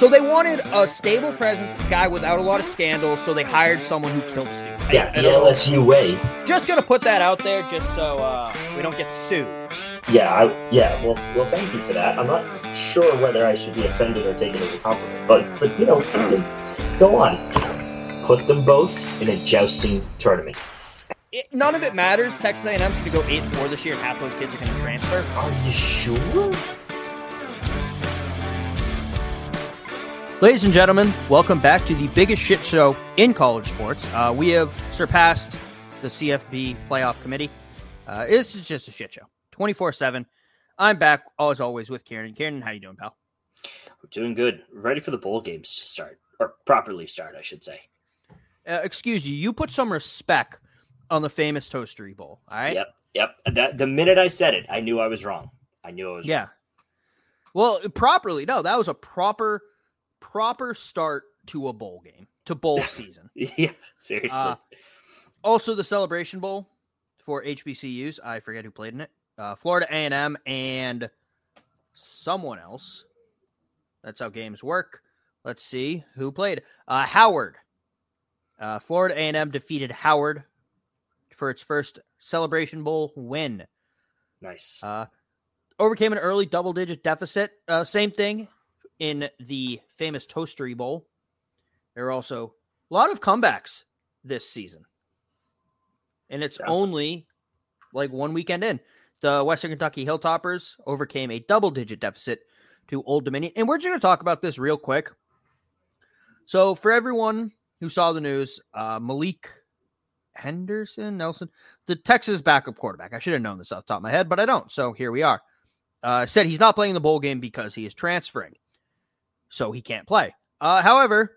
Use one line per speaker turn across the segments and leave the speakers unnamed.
So they wanted a stable presence, a guy without a lot of scandals, so they hired someone who killed Stu.
Yeah, the. LSU way.
Just gonna put that out there just so uh, we don't get sued.
Yeah, I, yeah. Well, well, thank you for that. I'm not sure whether I should be offended or take it as a compliment, but but you know, go on. Put them both in a jousting tournament.
It, none of it matters. Texas A&M's gonna go eight and four this year, and half those kids are gonna transfer.
Are you sure?
Ladies and gentlemen, welcome back to the biggest shit show in college sports. Uh, we have surpassed the CFB playoff committee. Uh, this is just a shit show, twenty four seven. I'm back as always with Karen. Karen, how you doing, pal?
We're doing good. Ready for the bowl games to start, or properly start, I should say.
Uh, excuse you. You put some respect on the famous Toastery Bowl. All right.
Yep, yep. That the minute I said it, I knew I was wrong. I knew I was.
Yeah. Well, properly. No, that was a proper, proper start to a bowl game, to bowl season.
Yeah. Seriously.
Uh, also, the Celebration Bowl for HBCUs. I forget who played in it. Uh, Florida A&M and someone else. That's how games work. Let's see who played. Uh, Howard. Uh, Florida A&M defeated Howard for its first Celebration Bowl win.
nice.
Uh, overcame an early double digit deficit. Uh, same thing in the famous Toastery Bowl. There are also a lot of comebacks this season. And it's
Yeah.
only like one weekend in. The Western Kentucky Hilltoppers overcame a double digit deficit to Old Dominion. And we're just going to talk about this real quick. So, for everyone who saw the news, uh, Malik Henderson, Nelson, the Texas backup quarterback. I should have known this off the top of my head, but I don't. So here we are. Uh, said he's not playing the bowl game because he is transferring, so he can't play. Uh, however,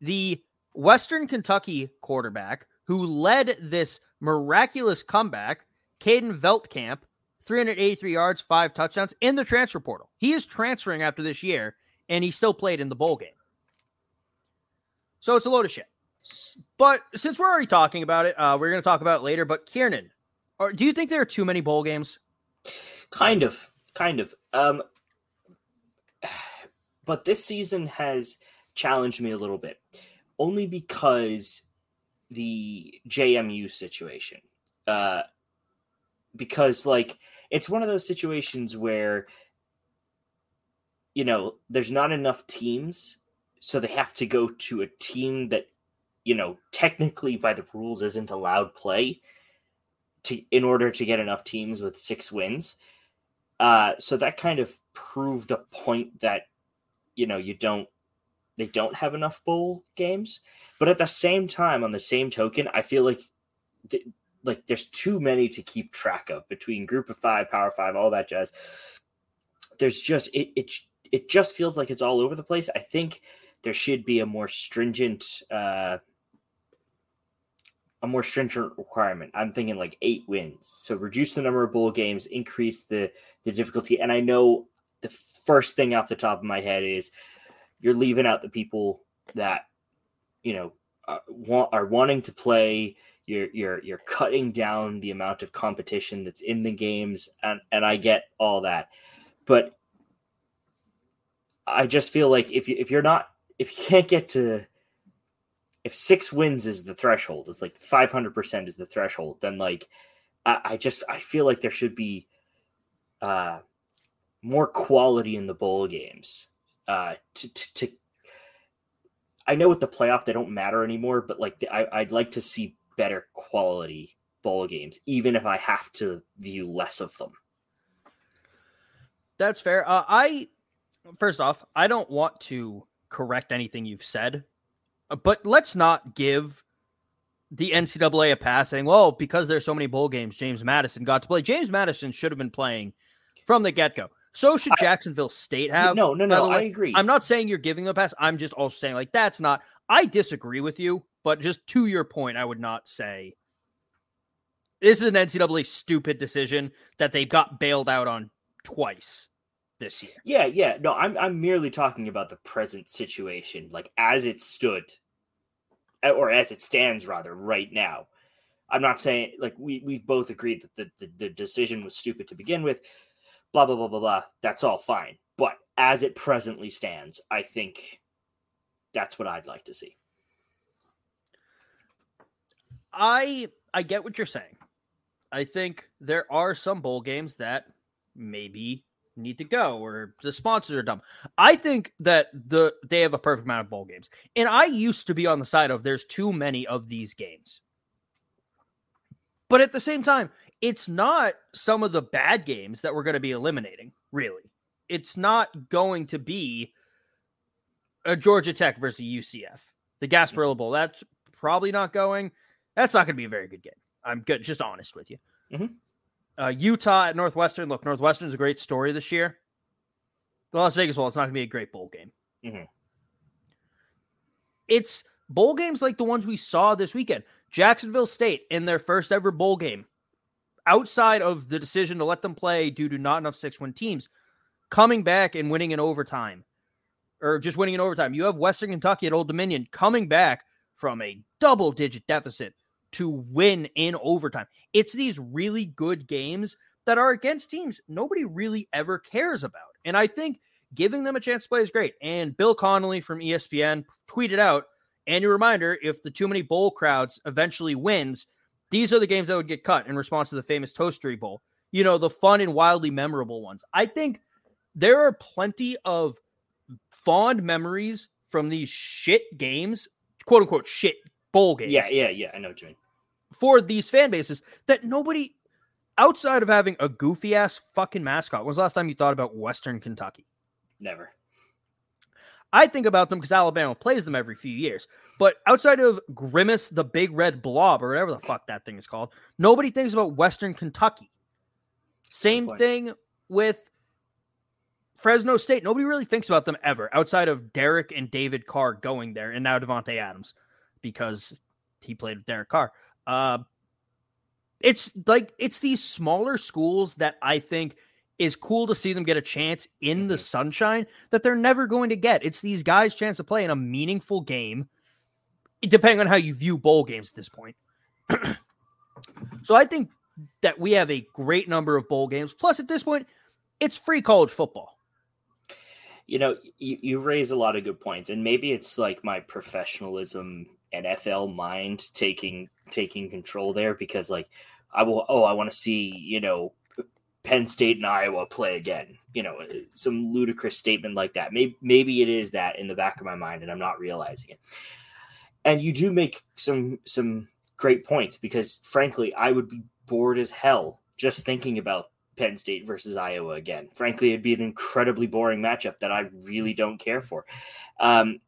the Western Kentucky quarterback who led this miraculous comeback, Caden Veltkamp, 383 yards, five touchdowns in the transfer portal. He is transferring after this year, and he still played in the bowl game. So it's a load of shit. But since we're already talking about it, uh, we're going to talk about it later. But Kiernan, or do you think there are too many bowl games?
Kind of, kind of. Um, but this season has challenged me a little bit, only because the JMU situation. Uh, because like it's one of those situations where you know there's not enough teams, so they have to go to a team that you know technically by the rules isn't allowed play to in order to get enough teams with six wins. Uh, so that kind of proved a point that you know you don't they don't have enough bowl games. But at the same time, on the same token, I feel like th- like there's too many to keep track of between Group of Five, Power Five, all that jazz. There's just it it it just feels like it's all over the place. I think there should be a more stringent uh, a more stringent requirement. I'm thinking like eight wins. So reduce the number of bowl games, increase the the difficulty. And I know the first thing off the top of my head is you're leaving out the people that you know uh, want are wanting to play. You're you're you're cutting down the amount of competition that's in the games, and and I get all that, but I just feel like if you if you're not if you can't get to if six wins is the threshold, it's like five hundred percent is the threshold, then like I, I just I feel like there should be uh more quality in the bowl games. Uh to, to, to I know with the playoff they don't matter anymore, but like I, I'd like to see better quality bowl games, even if I have to view less of them.
That's fair. Uh, I first off, I don't want to correct anything you've said, but let's not give the NCAA a pass saying, "Well, because there's so many bowl games, James Madison got to play." James Madison should have been playing from the get go. So should Jacksonville State have.
no, no, no. I agree.
I'm not saying you're giving them a pass. I'm just also saying like that's not. I disagree with you, but just to your point, I would not say this is an NCAA stupid decision that they got bailed out on twice this year.
Yeah, yeah. No, I'm I'm merely talking about the present situation, like as it stood, or as it stands, rather, right now. I'm not saying like we we've both agreed that the, the, the decision was stupid to begin with. Blah blah blah blah blah. That's all fine. But as it presently stands, I think that's what I'd like to see.
I I get what you're saying. I think there are some bowl games that maybe need to go or the sponsors are dumb. I think that the they have a perfect amount of bowl games. And I used to be on the side of there's too many of these games. But at the same time, it's not some of the bad games that we're going to be eliminating, really. It's not going to be a Georgia Tech versus UCF. The Gasparilla Bowl, that's probably not going. That's not going to be a very good game. I'm good, just honest with you.
Mhm.
Uh, Utah at Northwestern. Look, Northwestern's a great story this year. The Las Vegas Bowl, it's not going to be a great bowl game.
Mhm.
It's bowl games like the ones we saw this weekend. Jacksonville State in their first ever bowl game, outside of the decision to let them play due to not enough six win teams, coming back and winning in overtime or just winning in overtime. You have Western Kentucky at Old Dominion coming back from a double digit deficit to win in overtime. It's these really good games that are against teams nobody really ever cares about. And I think giving them a chance to play is great. And Bill Connelly from ESPN tweeted out, and a reminder if the too many bowl crowds eventually wins, these are the games that would get cut in response to the famous Toastery Bowl. You know, the fun and wildly memorable ones. I think there are plenty of fond memories from these shit games, quote unquote shit bowl games
Yeah, yeah, yeah. I know what you mean.
for these fan bases that nobody outside of having a goofy ass fucking mascot. When was the last time you thought about Western Kentucky?
Never.
I think about them because Alabama plays them every few years. But outside of Grimace, the big red blob, or whatever the fuck that thing is called, nobody thinks about Western Kentucky. Same thing with Fresno State. Nobody really thinks about them ever outside of Derek and David Carr going there, and now Davante Adams because he played with Derek Carr. Uh, it's like it's these smaller schools that I think is cool to see them get a chance in the
Mhm.
sunshine that they're never going to get. It's these guys' chance to play in a meaningful game, depending on how you view bowl games at this point. so I think that we have a great number of bowl games. Plus, at this point, it's free college football.
you know you, you raise a lot of good points and maybe it's like my professionalism nfl mind taking taking control there because like i will oh i want to see you know penn state and iowa play again you know some ludicrous statement like that maybe maybe it is that in the back of my mind and i'm not realizing it and you do make some some great points because frankly i would be bored as hell just thinking about Penn State versus Iowa again. Frankly, it'd be an incredibly boring matchup that I really don't care for. Um,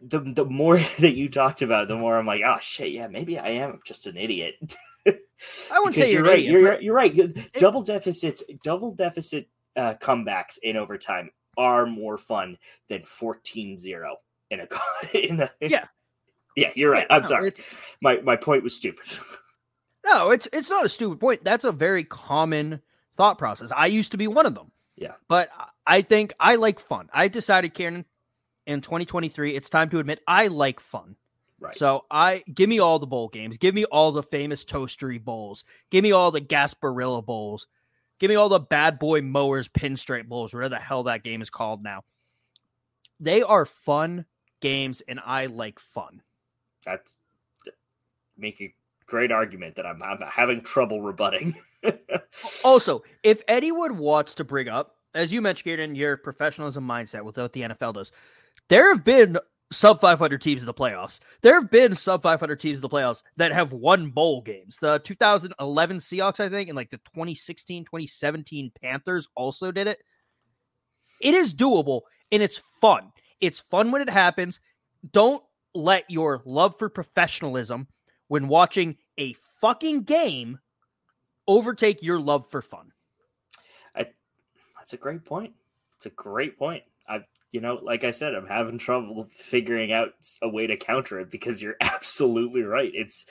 the the more that you talked about, it, the more I'm like, oh shit, yeah, maybe I am just an idiot.
I wouldn't say you're,
right.
right.
You're, right- you're right. Double deficits, double deficit uh, comebacks in overtime are more fun than 14-0 in a in a
Yeah.
yeah. You're right. I'm
no,
sorry. My my point was stupid.
No, it's it's not a stupid point. That's a very common thought process. I used to be one of them.
Yeah.
But I think I like fun. I decided, Kieran, in 2023, it's time to admit I like fun.
Right.
So I give me all the bowl games. Give me all the famous toastery bowls. Give me all the Gasparilla bowls. Give me all the bad boy mowers pinstripe bowls, whatever the hell that game is called now. They are fun games, and I like fun.
That's make a great argument that I'm, I'm having trouble rebutting.
Also, if anyone wants to bring up, as you mentioned, Kieran, your professionalism mindset with what the NFL does, there have been sub 500 teams in the playoffs. There have been sub 500 teams in the playoffs that have won bowl games. The 2011 Seahawks, I think, and like the 2016, 2017 Panthers also did it. It is doable and it's fun. It's fun when it happens. Don't let your love for professionalism when watching a fucking game overtake your love for fun?
I, That's a great point. It's a great point. You know, like I said, I'm having trouble figuring out a way to counter it because you're absolutely right. It's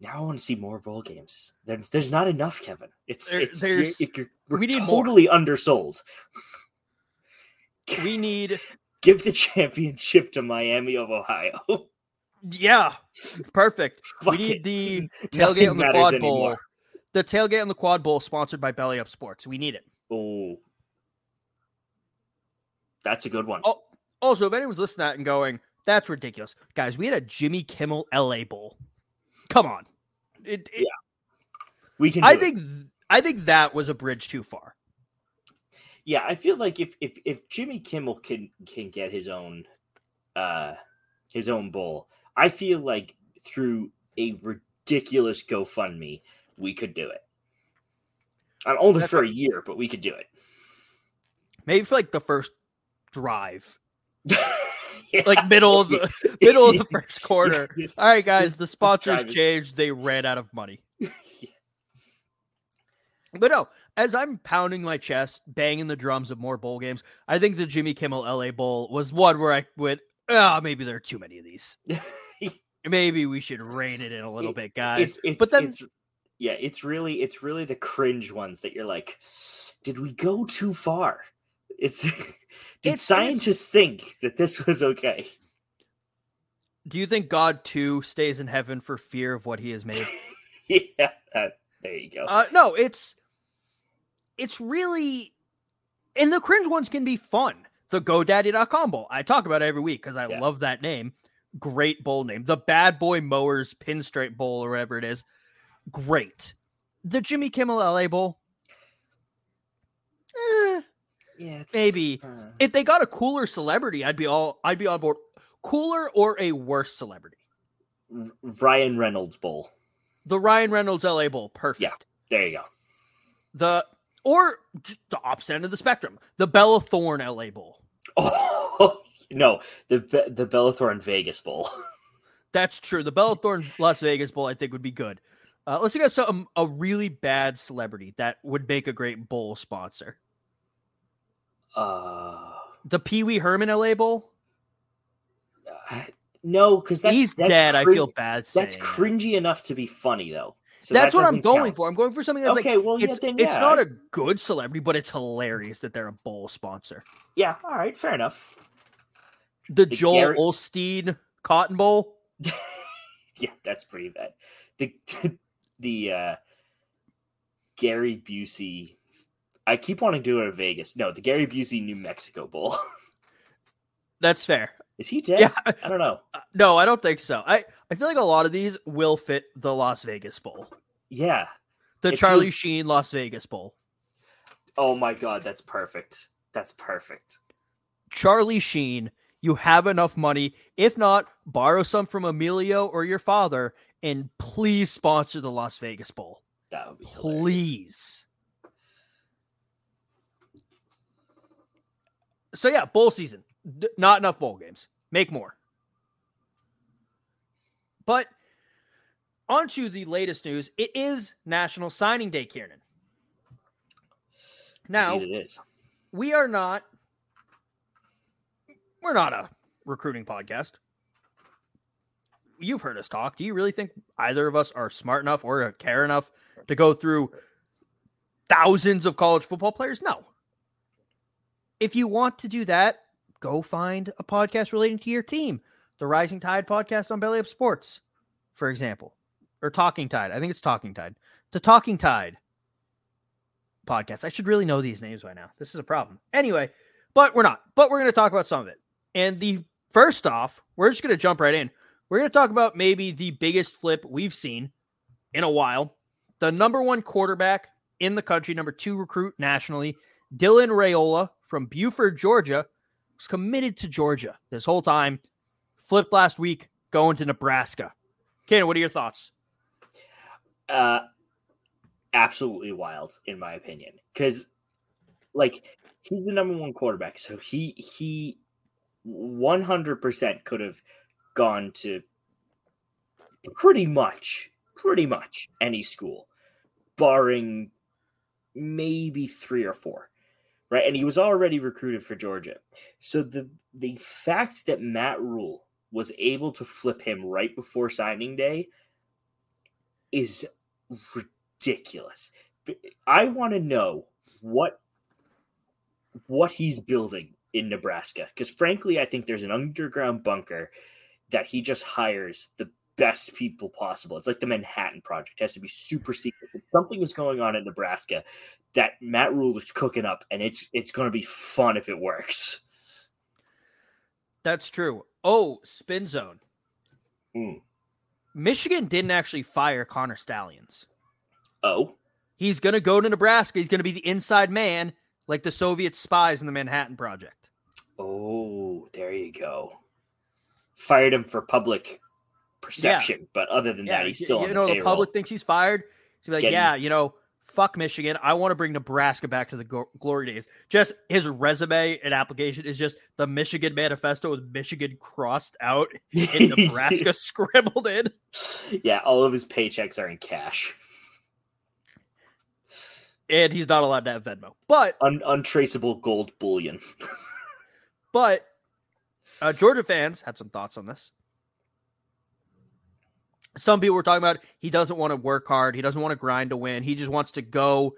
now I want to see more bowl games. There's, there's not enough, Kevin. It's
There-
it's you're, you're, we're
we need more.
totally undersold.
We need
Give the championship to Miami of Ohio.
yeah, perfect. we need
it.
the
Nothing
tailgate on the quad bowl.
anymore.
The tailgate on the quad bowl sponsored by Belly Up Sports. We need it.
Oh, that's a good one.
Oh, also, if anyone's listening to that and going, "That's ridiculous," guys, we had a Jimmy Kimmel LA Bowl. Come on, it, it-
we can.
I
it.
think th- I think that was a bridge too far.
Yeah, I feel like if if if Jimmy Kimmel can can get his own uh his own bowl, I feel like through a ridiculous GoFundMe, we could do it. Uh, only
That's
for a year, but we could do it.
Maybe for like the first drive,
Yeah.
like middle of the middle of the first quarter. All right, guys, the sponsors changed. They ran out of money. But no, as I'm pounding my chest, banging the drums of more bowl games, I think the Jimmy Kimmel LA Bowl was one where I went, ah, maybe there are too many of these. Maybe we should rein it in a little
It-
bit, guys.
It's, it's,
but then,
it's, yeah, it's really it's really the cringe ones that you're like, did we go too far? It's did
it's-
scientists think that this was okay?
do you think God too stays in heaven for fear of what he has made?
yeah, that, there you go.
Uh, no, it's it's really, and the cringe ones can be fun. The GoDaddy.com bowl. I talk about it every week because I
Yeah.
love that name. Great bowl name. The Bad Boy Mowers Pinstripe Bowl or whatever it is. Great. The Jimmy Kimmel LA Bowl.
Yeah, it's,
maybe.
uh,
if they got a cooler celebrity, I'd be all I'd be on board. Cooler or a worse celebrity.
Ryan Reynolds Bowl.
The Ryan Reynolds LA Bowl. Perfect.
Yeah, There you go.
The or the opposite end of the spectrum. The Bella Thorne LA Bowl.
Oh no, the the Bella Thorne Vegas Bowl.
That's true. The Bella Thorne Las Vegas Bowl, I think, would be good. Uh, let's at some a really bad celebrity that would make a great bowl sponsor.
Uh,
The Pee Wee Herman LA Bowl.
no, because that's
He's
that's
dead. I feel bad.
That's
that.
cringy enough to be funny though. So
That's
that
what I'm going
count.
for. I'm going for something that's
Okay,
like
well, yeah,
it's
then
it's not a good celebrity, but it's hilarious that they're a bowl sponsor.
Yeah, all right, fair enough.
The,
The
Joel Olstein Cotton Bowl.
yeah, that's pretty bad. The the uh Gary Busey I keep wanting to do it at Vegas. No, the Gary Busey New Mexico Bowl.
That's fair.
Is he dead?
Yeah.
I don't know.
Uh, No, I don't think so. I, I feel like a lot of these will fit the Las Vegas Bowl.
Yeah.
The
It
Charlie
feels-
Sheen Las Vegas Bowl.
Oh my god, that's perfect. That's perfect.
Charlie Sheen, you have enough money. If not, borrow some from Emilio or your father and please sponsor the Las Vegas Bowl.
That would be hilarious.
So yeah, bowl season. D- not enough bowl games. Make more. But on to the latest news. It is National Signing Day, Kieran. Now,
Indeed it is.
we are not we're not a recruiting podcast you've heard us talk do you really think either of us are smart enough or care enough to go through thousands of college football players no if you want to do that go find a podcast relating to your team the rising tide podcast on belly up sports for example or talking tide i think it's talking tide the talking tide podcast. I should really know these names by now. This is a problem. Anyway, but we're not. But we're going to talk about some of it. And the first off, we're just going to jump right in. We're going to talk about maybe the biggest flip we've seen in a while. The number one quarterback in the country, number two recruit nationally, Dylan Raiola from Buford, Georgia, was committed to Georgia this whole time. Flipped last week, going to Nebraska. Ken, what are your thoughts?
Uh absolutely wild in my opinion. Cuz like he's the number 1 quarterback, so he he 100% could have gone to pretty much pretty much any school. barring maybe three or four, right? And he was already recruited for Georgia. So the the fact that Matt Rhule was able to flip him right before signing day is ridiculous. I want to know what what he's building in Nebraska because frankly I think there's an underground bunker that he just hires the best people possible. It's like the Manhattan Project. It has to be super secret. Something is going on in Nebraska that Matt Rhule is cooking up, and it's it's going to be fun if it works.
That's true. Oh, spin zone.
Mm.
Michigan didn't actually fire Connor Stalions.
Oh,
he's going to go to Nebraska. He's going to be the inside man, like the Soviet spies in the Manhattan Project.
Oh, there you go. Fired him for public perception, yeah. but other than yeah, that, he's still
you, know
the,
the, public thinks he's fired. He's like, Getting... yeah, you know, fuck Michigan. I want to bring Nebraska back to the go- glory days. Just his resume and application is just the Michigan manifesto with Michigan crossed out and Nebraska scribbled in.
Yeah, all of his paychecks are in cash.
And he's not allowed to have Venmo, but
Un- untraceable gold bullion.
but uh, Georgia fans had some thoughts on this some people were talking about he doesn't want to work hard. He doesn't want to grind to win. He just wants to go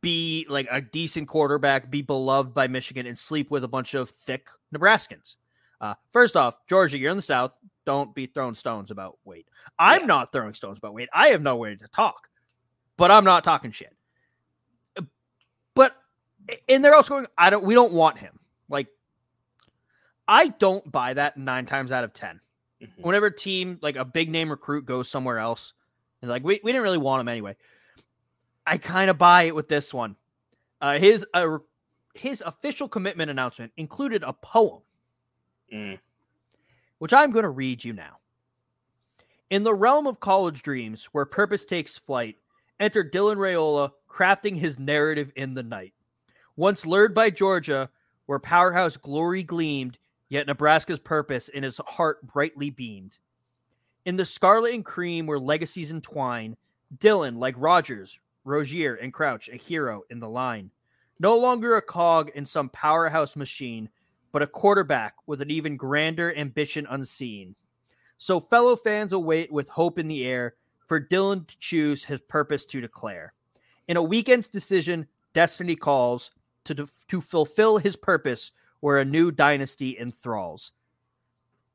be like a decent quarterback, be beloved by Michigan, and sleep with a bunch of thick Nebraskans. Uh, first off, Georgia, you're in the South. Don't be throwing stones about Wade. I'm yeah. not throwing stones about Wade. I have no way to talk, but I'm not talking shit. But and they're also going. I don't. We don't want him. Like I don't buy that nine times out of ten. Mm-hmm. Whenever team like a big name recruit goes somewhere else, and like we, we didn't really want him anyway. I kind of buy it with this one. Uh, his uh, his official commitment announcement included a poem, mm. which I'm going to read you now. In the realm of college dreams, where purpose takes flight, enter Dylan Raiola crafting his narrative in the night. Once lured by Georgia, where powerhouse glory gleamed, Yet Nebraska's purpose in his heart brightly beamed. In the scarlet and cream where legacies entwine, Dylan, like Rodgers, Rozier, and Crouch, a hero in the line. No longer a cog in some powerhouse machine, but a quarterback with an even grander ambition unseen. So fellow fans await with hope in the air for Dylan to choose his purpose to declare. In a weekend's decision, destiny calls to, to fulfill his purpose where a new dynasty enthralls.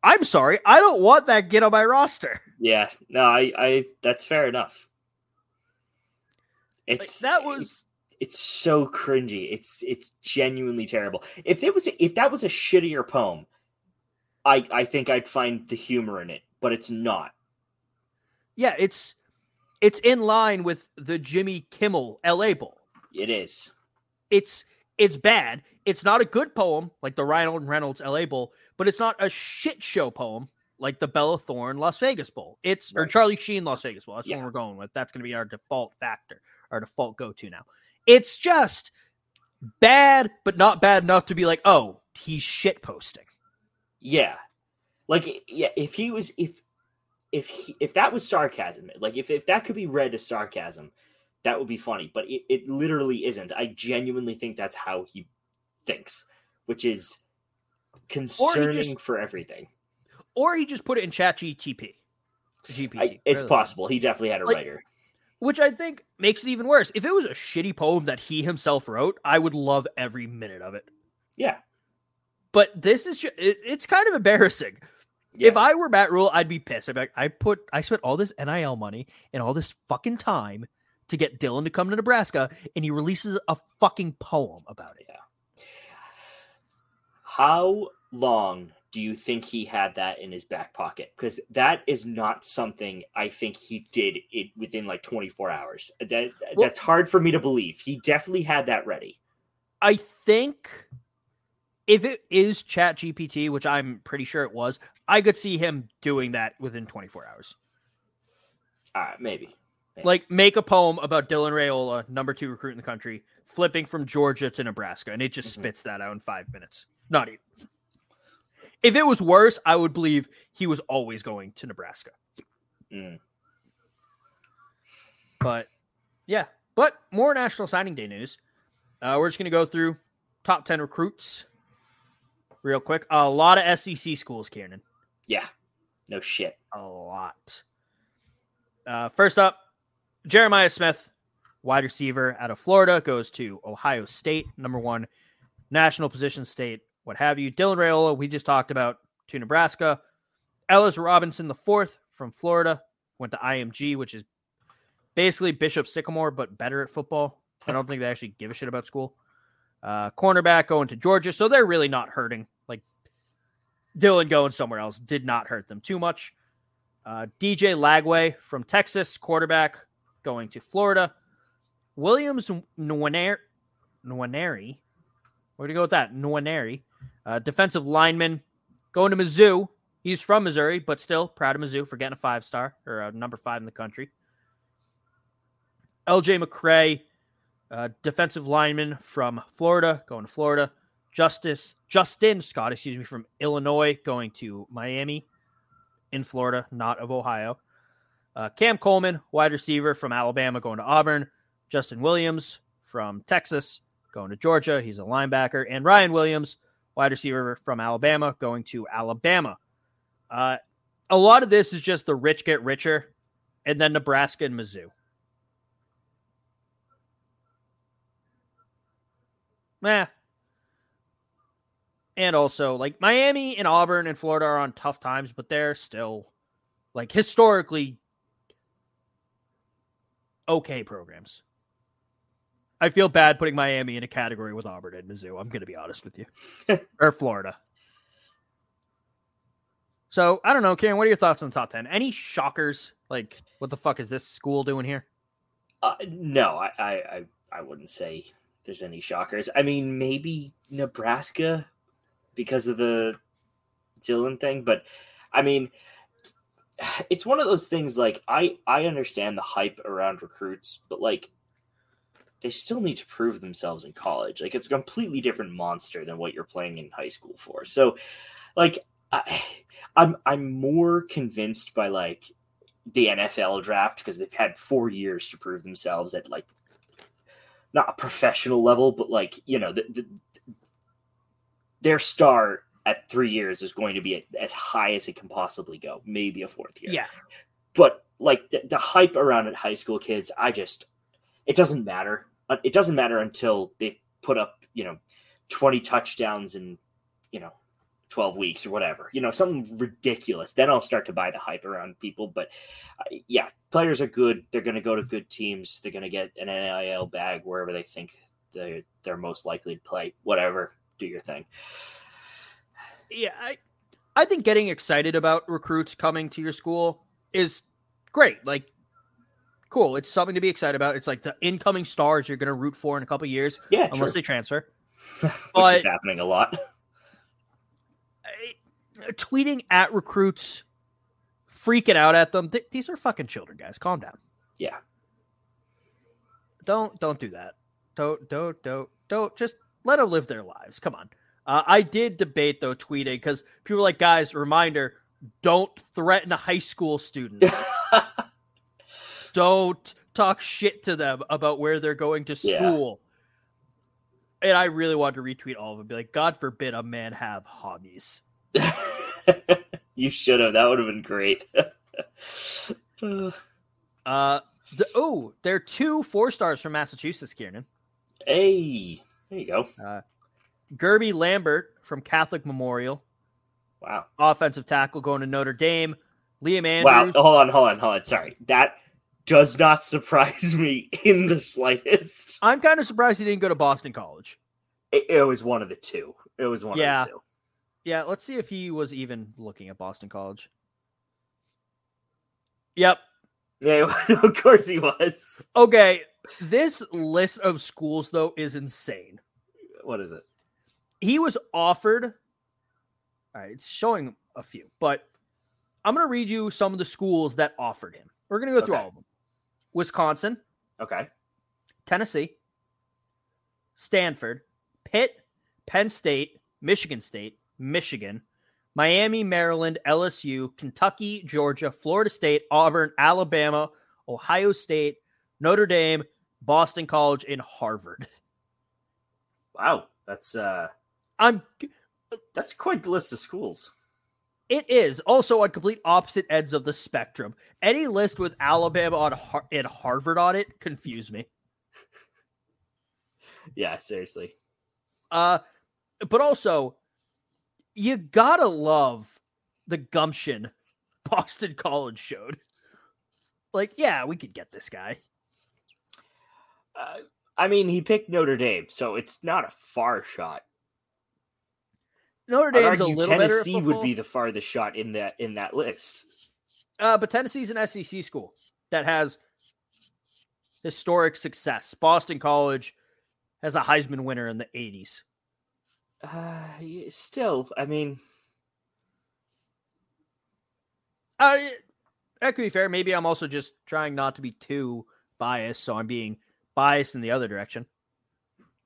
I'm sorry, I don't want that get on my roster.
Yeah, no, I, I that's fair enough. It's
like that was
it's, it's, so cringy. It's it's genuinely terrible. If it was if that was a shittier poem, I I think I'd find the humor in it, but it's not.
Yeah, it's it's in line with the Jimmy Kimmel LA Bowl.
It is.
It's it's bad. It's not a good poem like the Ryan Reynolds LA Bowl, but it's not a shit show poem like the Bella Thorne Las Vegas Bowl. It's right. or Charlie Sheen Las Vegas Bowl. That's yeah. what we're going with. That's going to be our default factor, our default go to now. It's just bad, but not bad enough to be like, oh, he's shit posting.
Yeah, like yeah, if he was if if he, if that was sarcasm, like if if that could be read as sarcasm, that would be funny. But it, it literally isn't. I genuinely think that's how he thinks, which is concerning just, for everything.
Or he just put it in Chat GTP. GPT.
I, it's possible. He definitely had a like, writer.
Which I think makes it even worse. If it was a shitty poem that he himself wrote, I would love every minute of it.
Yeah.
But this is just, it, it's kind of embarrassing. Yeah. If I were Matt Rhule, I'd be pissed. I'd be like, I put I spent all this NIL money and all this fucking time to get Dylan to come to Nebraska, and he releases a fucking poem about it.
Yeah. How long do you think he had that in his back pocket? Because that is not something I think he did it within like 24 hours. That well, that's hard for me to believe. He definitely had that ready.
I think if it is Chat GPT, which I'm pretty sure it was, I could see him doing that within 24 hours.
Uh, maybe.
Like make a poem about Dylan Raiola, number two recruit in the country, flipping from Georgia to Nebraska, and it just mm-hmm. spits that out in five minutes. Not even. If it was worse, I would believe he was always going to Nebraska. Mm. But Yeah, but more National Signing Day news. Uh, we're just going to go through top 10 recruits real quick. A lot of SEC schools, Kieran.
Yeah. No shit.
A lot. Uh, first up, Jeremiah Smith, wide receiver out of Florida, goes to Ohio State, number one national position state, what have you. Dylan Raiola, we just talked about to Nebraska. Ellis Robinson, the fourth from Florida, went to IMG, which is basically Bishop Sycamore, but better at football. I don't think they actually give a shit about school. Uh, cornerback going to Georgia, so they're really not hurting. Like Dylan going somewhere else did not hurt them too much. Uh, DJ Lagway from Texas, quarterback going to Florida. Williams Nwaneri, Nwaneri, we're gonna go with that. Nwaneri, uh, defensive lineman, going to Mizzou. He's from Missouri, but still proud of Mizzou for getting a five star or a number five in the country. LJ McCray, uh, defensive lineman from Florida, going to Florida. Justice Justin Scott, excuse me, from Illinois, going to Miami in Florida, not of Ohio. Uh, Cam Coleman, wide receiver from Alabama, going to Auburn. Justin Williams from Texas, going to Georgia. He's a linebacker. And Ryan Williams, wide receiver from Alabama, going to Alabama. Uh, a lot of this is just the rich get richer, and then Nebraska and Mizzou. Meh. And also, like Miami and Auburn and Florida are on tough times, but they're still like historically okay programs. I feel bad putting Miami in a category with Auburn and Mizzou. I'm going to be honest with you, or Florida. So I don't know, Karen. What are your thoughts on the top ten? Any shockers? Like, what the fuck is this school doing here?
Uh, no, I, I, I, I wouldn't say there's any shockers. I mean, maybe Nebraska because of the Dylan thing, but I mean, it's one of those things. Like, I, I understand the hype around recruits, but like, they still need to prove themselves in college. Like, it's a completely different monster than what you're playing in high school for. So, like, I, I'm I'm more convinced by like the NFL draft because they've had four years to prove themselves at like not a professional level, but like you know the, the, their star at three years is going to be as high as it can possibly go, maybe a fourth year.
Yeah,
but like the, the hype around it, high school kids, I just it doesn't matter. Uh, it doesn't matter until they've put up you know twenty touchdowns in, you know 12 weeks or whatever, you know, something ridiculous. Then I'll start to buy the hype around people. But uh, yeah, players are good. They're going to go to good teams. They're going to get an NIL bag wherever they think they're, they're most likely to play. Whatever, do your thing.
Yeah, I, I think getting excited about recruits coming to your school is great. Like, cool. It's something to be excited about. It's like the incoming stars you're going to root for in a couple years.
Yeah,
unless true. they transfer.
Which but, is happening a lot uh,
tweeting at recruits, freaking out at them. Th- these are fucking children, guys. Calm down.
Yeah.
Don't don't do that. Don't don't don't don't just let them live their lives. Come on. Uh, I did debate though tweeting because people were like, guys, reminder: don't threaten a high school students. don't talk shit to them about where they're going to school. Yeah. And I really wanted to retweet all of them, be like, God forbid a man have hobbies.
you should have. That would have been great.
uh, the, oh, there are two four stars from Massachusetts, Kieran.
Hey, there you go.
Uh, Guerby Lambert from Catholic Memorial.
Wow.
Offensive tackle going to Notre Dame. Liam Andrews.
Wow. Hold on, hold on, hold on. Sorry. That does not surprise me in the slightest.
I'm kind of surprised he didn't go to Boston College.
It, it was one of the two. It was one yeah. of the two.
Yeah, let's see if he was even looking at Boston College. Yep.
Yeah, of course he was.
Okay, this list of schools though is insane.
What is it?
He was offered. All right, it's showing a few, but I'm going to read you some of the schools that offered him. We're going to go through okay. all of them. Wisconsin.
Okay.
Tennessee. Stanford. Pitt. Penn State. Michigan State. Michigan, Miami, Maryland, LSU, Kentucky, Georgia, Florida State, Auburn, Alabama, Ohio State, Notre Dame, Boston College, and Harvard.
Wow, that's uh,
I'm
that's quite the list of schools.
It is also on complete opposite ends of the spectrum. Any list with Alabama on Har- and Harvard on it confuse me.
Yeah, seriously.
Uh, but also, you gotta love the gumption Boston College showed. Like, yeah, we could get this guy.
Uh, I mean, he picked Notre Dame, so it's not a far shot.
Notre Dame's a little better.
Tennessee would be the farthest shot in that in that list.
Uh, but Tennessee's an SEC school that has historic success. Boston College has a Heisman winner in the 80s.
Uh, still, I mean,
Uh, that could be fair. Maybe I'm also just trying not to be too biased, so I'm being biased in the other direction.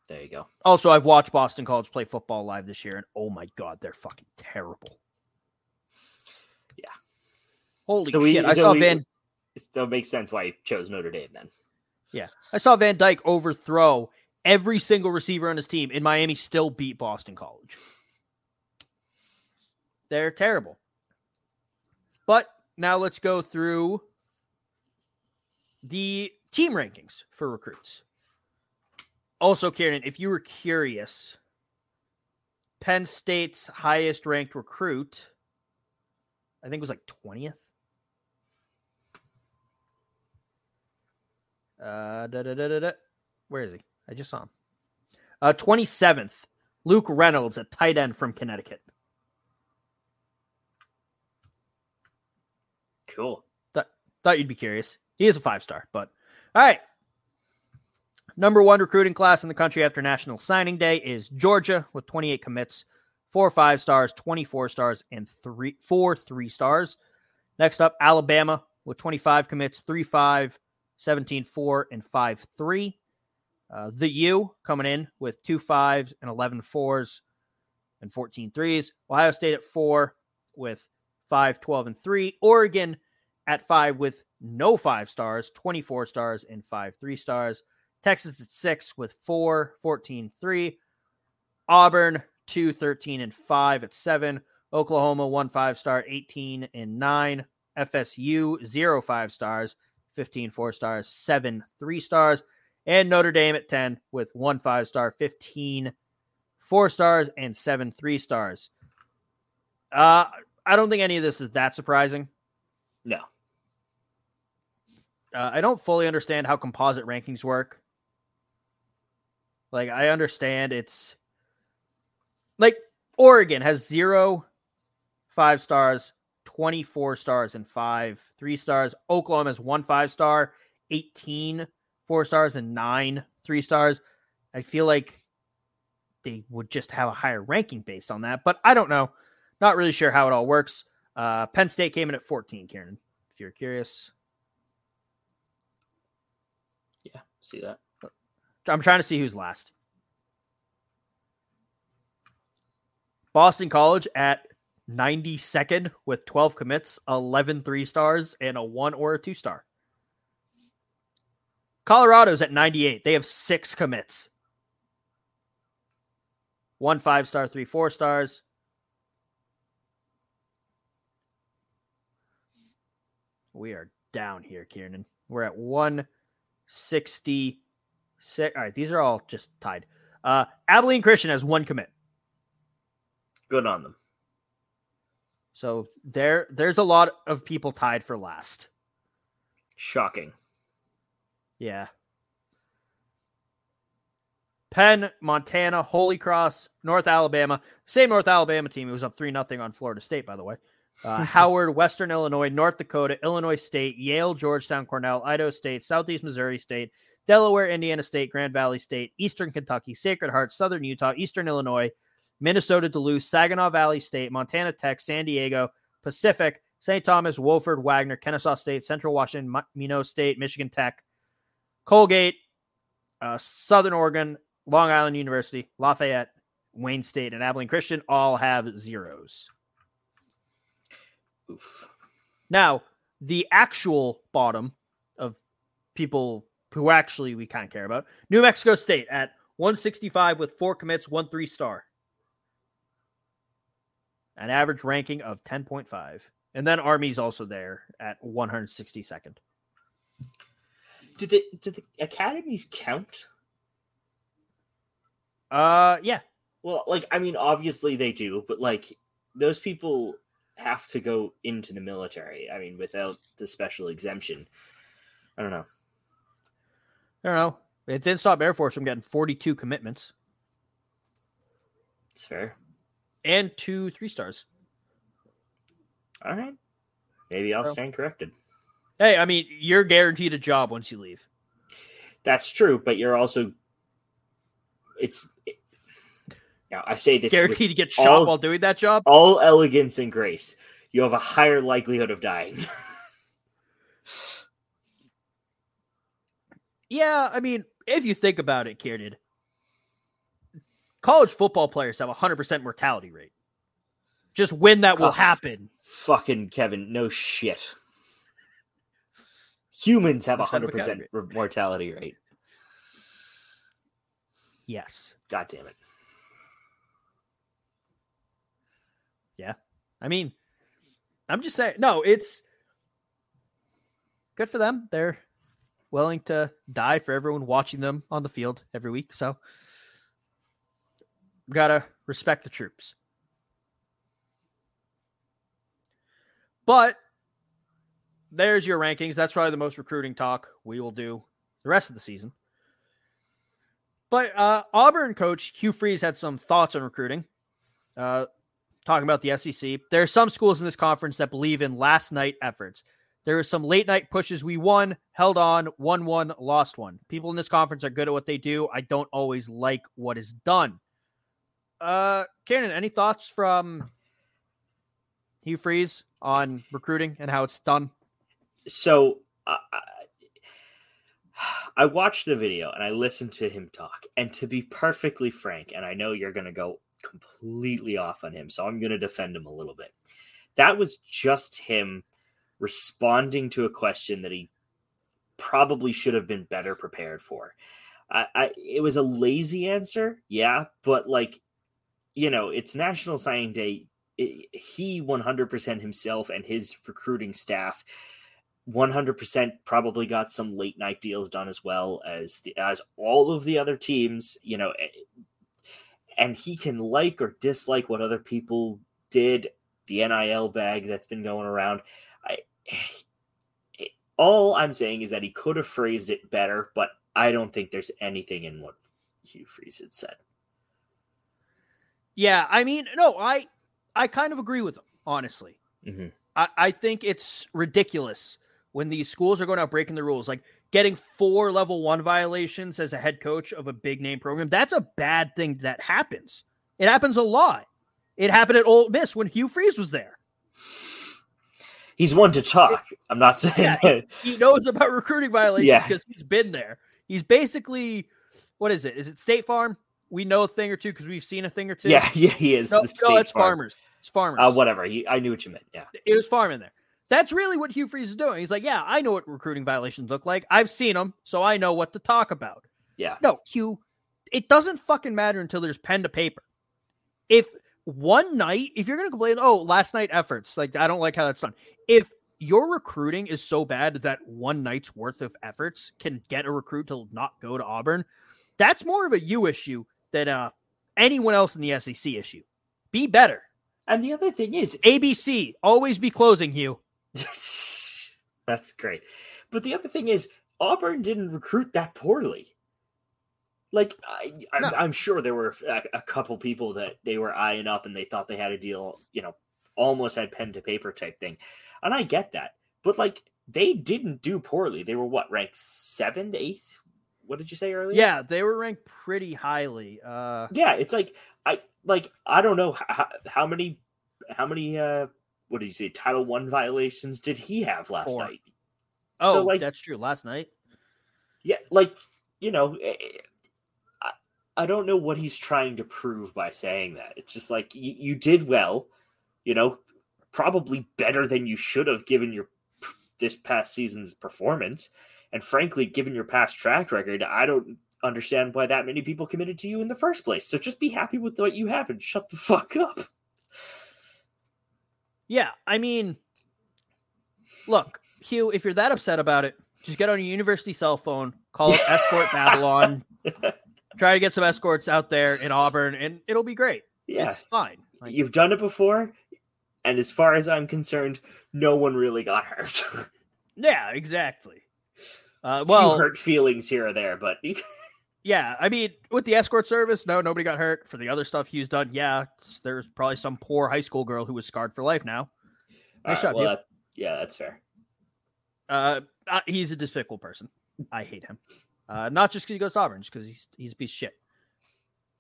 There you go.
Also, I've watched Boston College play football live this year, and oh my god, they're fucking terrible.
Yeah.
Holy
So we-
shit! I
so
saw
we-
Van.
It still makes sense why he chose Notre Dame then.
Yeah, I saw Van Dyke overthrow every single receiver on his team, and Miami still beat Boston College. They're terrible. But now let's go through the team rankings for recruits. Also, Karen, if you were curious, Penn State's highest ranked recruit, I think it was like 20th. Uh, da, da, da, da, da. Where is he? I just saw him. Uh, 27th, Luke Reynolds, a tight end from Connecticut.
Cool.
Thought you'd be curious. He is a five star, but all right. Number one recruiting class in the country after National Signing Day is Georgia with 28 commits, four five stars, 24 stars, and three four three stars. Next up, Alabama with 25 commits, three five, 17 4, and five three. Uh, the U coming in with two fives and 11 fours and 14 threes. Ohio State at four with 5, 12, and 3. Oregon at 5 with no 5 stars, 24 stars, and 5 3 stars. Texas at 6 with 4, 14, 3. Auburn 2, 13, and 5 at 7. Oklahoma 1 5 star, 18 and 9. FSU zero five stars, 15 4 stars, 7 3 stars. And Notre Dame at 10 with 1 5 star, 15 4 stars, and 7 3 stars. Uh, I don't think any of this is that surprising.
No.
Uh, I don't fully understand how composite rankings work. Like, I understand it's like Oregon has zero five stars, 24 stars, and five three stars. Oklahoma has one five star, 18 four stars, and nine three stars. I feel like they would just have a higher ranking based on that, but I don't know. Not really sure how it all works. Uh, Penn State came in at 14, Kieran, if you're curious.
Yeah. See that?
I'm trying to see who's last. Boston College at 92nd with 12 commits, 11 three stars, and a one or a two star. Colorado's at 98. They have six commits. One five star, three four stars. We are down here, Kieran. We're at 166. All right, these are all just tied. Uh, Abilene Christian has one commit.
Good on them.
So there there's a lot of people tied for last.
Shocking.
Yeah. Penn, Montana, Holy Cross, North Alabama. Same North Alabama team. It was up 3 nothing on Florida State, by the way. Uh, Howard, Western Illinois, North Dakota, Illinois State, Yale, Georgetown, Cornell, Idaho State, Southeast Missouri State, Delaware, Indiana State, Grand Valley State, Eastern Kentucky, Sacred Heart, Southern Utah, Eastern Illinois, Minnesota, Duluth, Saginaw Valley State, Montana Tech, San Diego, Pacific, St. Thomas, Wofford, Wagner, Kennesaw State, Central Washington, Mi- Mino State, Michigan Tech, Colgate, uh, Southern Oregon, Long Island University, Lafayette, Wayne State, and Abilene Christian all have zeros.
Oof.
Now, the actual bottom of people who actually we kind of care about. New Mexico State at 165 with four commits, one three star. An average ranking of 10.5. And then Army's also there at 162nd.
Did the did the academies count?
Uh yeah.
Well, like I mean, obviously they do, but like those people have to go into the military. I mean, without the special exemption. I don't know.
I don't know. It didn't stop Air Force from getting 42 commitments
It's fair.
and two three stars.
All right. Maybe I'll
Well-
stand corrected.
Hey, I mean, you're guaranteed a job once you leave.
That's true, but you're also it's it, now I say this
Guaranteed to get shot
all-
while doing that job.
all elegance and grace. You have a higher likelihood of dying.
Yeah, I mean, if you think about it, Kieran, college football players have a 100% mortality rate. Just when that will
Oh,
happen.
Fucking Kevin, no shit. Humans have a
100%
hundred percent mortality rate.
Yes.
God damn it. Yeah.
I mean, I'm just saying, no, it's good for them. They're willing to die for everyone watching them on the field every week. So, gotta respect the troops. But there's your rankings. That's probably the most recruiting talk we will do the rest of the season. But uh, Auburn coach Hugh Freeze had some thoughts on recruiting. Uh, talking about the SEC. There are some schools in this conference that believe in last night efforts. There are some late night pushes. We won, held on, won one, lost one. People in this conference are good at what they do. I don't always like what is done. Uh, Kieran, any thoughts from Hugh Freeze on recruiting and how it's done?
So I I watched the video and I listened to him talk. And to be perfectly frank, and I know you're going to go completely off on him, so I'm going to defend him a little bit. That was just him responding to a question that he probably should have been better prepared for. I, I it was a lazy answer, yeah, but like you know, it's National Signing Day. It, he 100% himself and his recruiting staff 100% probably got some late night deals done as well as the as all of the other teams, you know, and he can like or dislike what other people did, the NIL bag that's been going around. I all I'm saying is that he could have phrased it better, but I don't think there's anything in what Hugh Freeze had said.
Yeah, I mean, no, I I kind of agree with him, honestly.
Mhm.
I, I think it's ridiculous when these schools are going out breaking the rules, like getting four level one violations as a head coach of a big name program. That's a bad thing that happens. It happens a lot. It happened at Ole Miss when Hugh Freeze was there.
He's one to talk. I'm not saying
Yeah,
that.
He knows about recruiting violations
Yeah.
because he's been there. He's basically, what is it? Is it State Farm? We know a thing or two because we've seen a thing or two.
Yeah, yeah, he is.
no,
the
no, it's
farm.
farmers. It's farmers.
Uh, whatever. He, I knew what you meant. Yeah.
it was farming there. That's really what Hugh Freeze is doing. He's like, yeah, I know what recruiting violations look like. I've seen them, so I know what to talk about.
Yeah.
No, Hugh, it doesn't fucking matter until there's pen to paper. If one night, if you're going to complain, oh, last night efforts, like I don't like how that's done. If your recruiting is so bad that one night's worth of efforts can get a recruit to not go to Auburn, that's more of a you issue than uh, anyone else in the SEC issue. Be better.
And the other thing is,
ABC, always be closing, Hugh.
That's great. But the other thing is, Auburn didn't recruit that poorly. Like, I, I'm,
No.
I'm sure there were a, a couple people that they were eyeing up and they thought they had a deal, you know, almost had pen to paper type thing. And I get that. But, like, they didn't do poorly. They were what, ranked seventh, eighth? What did you say earlier?
Yeah, they were ranked pretty highly. Uh,
yeah it's like i like i don't know how, how many how many uh what did you say title one violations did he have last
Four.
night
oh,
like-
that's true. Last night,
yeah like you know eh, eh, I, don't know what he's trying to prove by saying that it's just like you, you did well you know probably better than you should have given your this past season's performance And frankly, given your past track record, I don't understand why that many people committed to you in the first place. So just be happy with what you have and shut the fuck up.
Yeah, I mean, look, Hugh, if you're that upset about it, just get on your university cell phone, call up Escort Babylon, try to get some escorts out there in Auburn, and it'll be great.
Yeah.
It's fine. Like,
You've done it before, and as far as I'm concerned, no one really got hurt.
yeah, exactly. Uh,
well, hurt feelings here or there, but
yeah, I mean, with the escort service, no, nobody got hurt. For the other stuff Hugh's done, yeah, there's probably some poor high school girl who was scarred for life now. Nice
Alright,
job,
well, that- yeah, that's fair.
Uh, uh, he's a despicable person. I hate him. Uh, not just because he goes to Auburn, just because he's he's a piece of shit.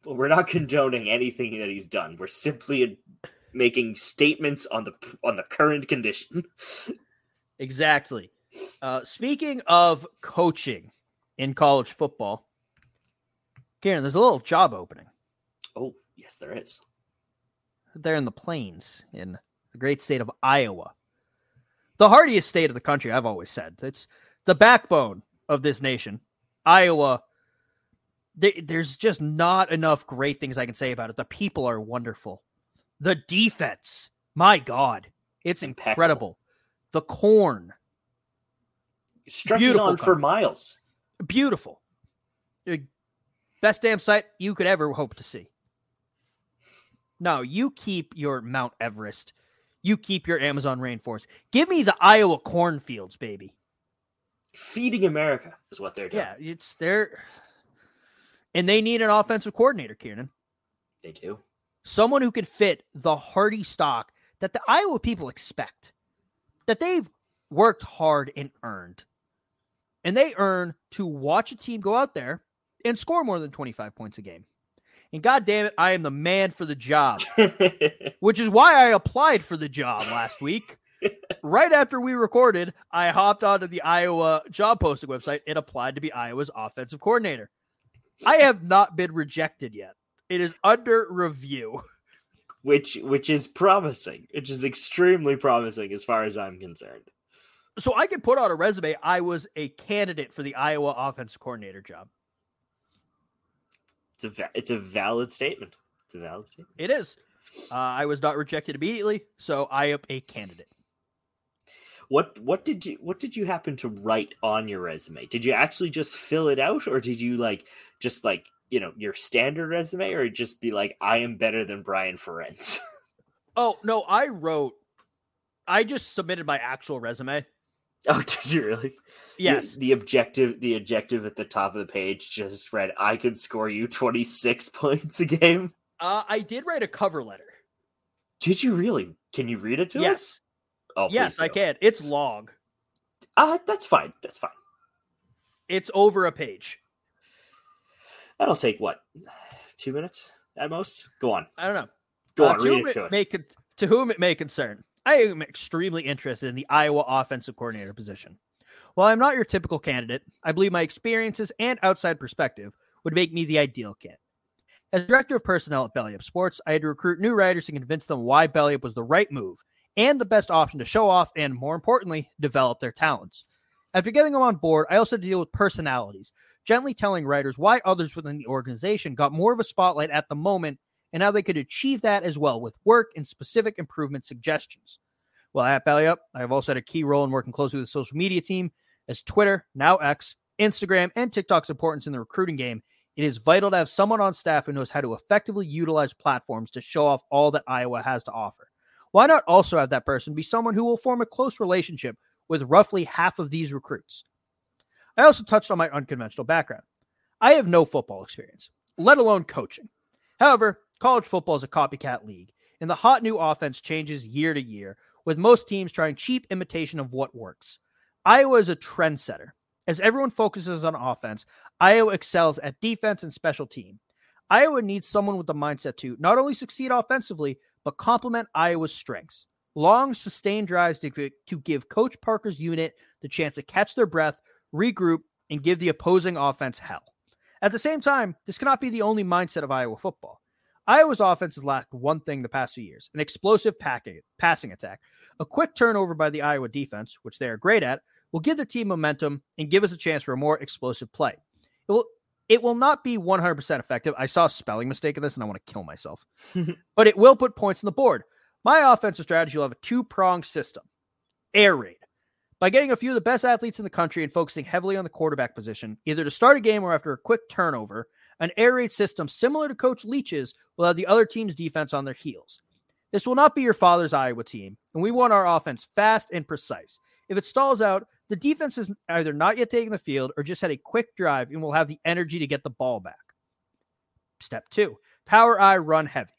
Well, we're not condoning anything that he's done. We're simply making statements on the on the current condition.
Exactly. Uh, speaking of coaching in college football, Kieran, there's a little job opening
Oh, yes, there is.
there in the plains in the great state of Iowa. The hardiest state of the country, I've always said. It's the backbone of this nation. Iowa, they, there's just not enough great things I can say about it. The people are wonderful. The defense, my God, it's incredible. The corn,
Stretches
Beautiful
on for miles.
beautiful. Uh, Best damn sight you could ever hope to see. No, you keep your Mount Everest. You keep your Amazon rainforest. Give me the Iowa cornfields, baby.
Feeding America is what they're doing.
Yeah, it's there. And they need an offensive coordinator, Kieran.
They do.
Someone who can fit the hardy stock that the Iowa people expect, that they've worked hard and earned. And they earn to watch a team go out there and score more than 25 points a game. And god damn it, I am the man for the job, which is why I applied for the job last week. Right after we recorded, I hopped onto the Iowa job posting website and applied to be Iowa's offensive coordinator. I have not been rejected yet. It is under review.
which which is promising. Which is extremely promising as far as I'm concerned.
So I can put on a resume I was a candidate for the Iowa offensive coordinator job.
It's a va- it's a valid statement. It's a valid statement.
It is. Uh, I was not rejected immediately, so I am a candidate.
What what did you what did you happen to write on your resume? Did you actually just fill it out, or did you like just like you know your standard resume, or just be like I am better than Brian Ferentz?
Oh, no, I wrote, I just submitted my actual resume.
oh, did you really?
Yes.
The, the objective the objective at the top of the page just read I can score you twenty six points a game.
Uh, I did write a cover letter.
Did you really? Can you read it to us?
Yes.
Oh,
yes, I can. It's long.
Uh, that's fine. That's fine.
It's over a page.
That'll take what? Two minutes at most? Go on.
I don't know.
Go
Uh,
on,
to,
read
whom
it to us.
may con- to whom it may concern, I am extremely interested in the Iowa offensive coordinator position. While I'm not your typical candidate, I believe my experiences and outside perspective would make me the ideal candidate. As director of personnel at Belly Up Sports, I had to recruit new writers and convince them why Belly Up was the right move and the best option to show off and, more importantly, develop their talents. After getting them on board, I also deal with personalities, gently telling writers why others within the organization got more of a spotlight at the moment and how they could achieve that as well with work and specific improvement suggestions. Well, at Belly Up, I have also had a key role in working closely with the social media team as Twitter, now X, Instagram, and TikTok's importance in the recruiting game. It is vital to have someone on staff who knows how to effectively utilize platforms to show off all that Iowa has to offer. Why not also have that person be someone who will form a close relationship with roughly half of these recruits? I also touched on my unconventional background. I have no football experience, let alone coaching. However, college football is a copycat league, and the hot new offense changes year to year, with most teams trying cheap imitation of what works. Iowa is a trendsetter. As everyone focuses on offense, Iowa excels at defense and special team. Iowa needs someone with the mindset to not only succeed offensively, but complement Iowa's strengths. Long, sustained drives to, to give Coach Parker's unit the chance to catch their breath, regroup, and give the opposing offense hell. At the same time, this cannot be the only mindset of Iowa football. Iowa's offense has lacked one thing the past few years an explosive packing, passing attack. A quick turnover by the Iowa defense, which they are great at, will give the team momentum and give us a chance for a more explosive play. It will it will not be 100% effective. I saw a spelling mistake in this and I want to kill myself. but it will put points on the board. My offensive strategy will have a two-pronged system. Air raid. By getting a few of the best athletes in the country and focusing heavily on the quarterback position, either to start a game or after a quick turnover, an air raid system similar to Coach Leach's will have the other team's defense on their heels. This will not be your father's Iowa team, and we want our offense fast and precise. If it stalls out, the defense is either not yet taking the field or just had a quick drive and will have the energy to get the ball back. Step two power I run heavy.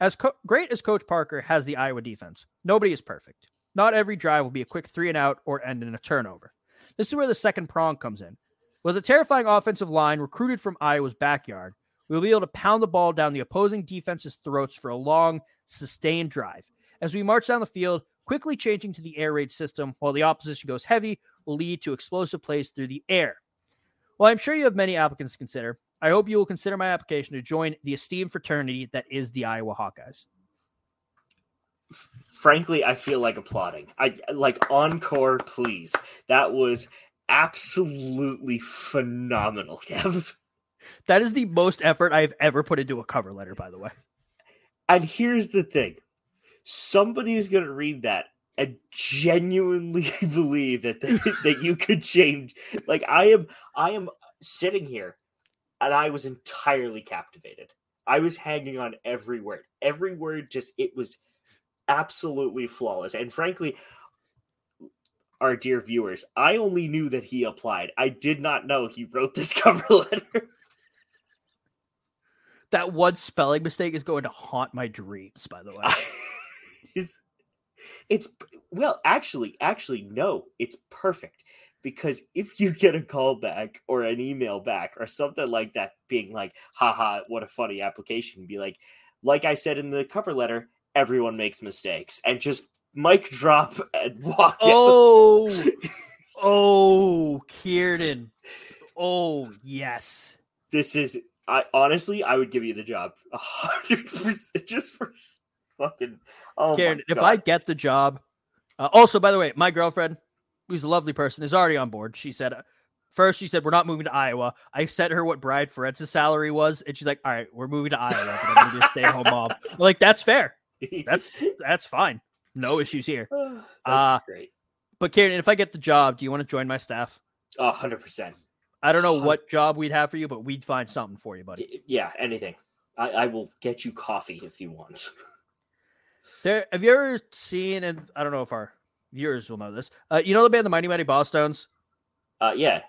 As co- great as Coach Parker has the Iowa defense, nobody is perfect. Not every drive will be a quick three and out or end in a turnover. This is where the second prong comes in. With a terrifying offensive line recruited from Iowa's backyard, we will be able to pound the ball down the opposing defense's throats for a long, sustained drive. As we march down the field, quickly changing to the air raid system while the opposition goes heavy will lead to explosive plays through the air. While I'm sure you have many applicants to consider, I hope you will consider my application to join the esteemed fraternity that is the Iowa Hawkeyes.
Frankly, I feel like applauding. I like encore, please. That was absolutely phenomenal, Kev.
That is the most effort I've ever put into a cover letter, by the way.
And here's the thing somebody is going to read that and genuinely believe that that you could change like i am i am sitting here and i was entirely captivated. I was hanging on every word. Every word just it was absolutely flawless. And frankly our dear viewers i only knew that he applied. I did not know he wrote this cover letter.
That one spelling mistake is going to haunt my dreams by the way
it's well actually actually no it's perfect because if you get a call back or an email back or something like that being like haha what a funny application be like like i said in the cover letter everyone makes mistakes and just mic drop and walk
oh oh kieran oh yes.
This is i honestly i would give you the job 100% just for fucking oh
Kieran, if I get the job, uh, also by the way, my girlfriend, who's a lovely person, is already on board. She said, uh, first she said we're not moving to Iowa. I sent her what Brian Ferentz's salary was, and she's like, "All right, we're moving to Iowa. But I'm gonna stay home mom." I'm like that's fair. That's that's fine. No issues here.
that's
Uh,
great.
But Kieran, if I get the job, do you want to join my staff?
Oh, 100%.
I don't know what job we'd have for you, but we'd find something for you, buddy.
Yeah, anything. I, I will get you coffee if you want.
There, have you ever seen? And I don't know if our viewers will know this. Uh, you know the band, the Mighty Mighty Bosstones.
Uh, yeah.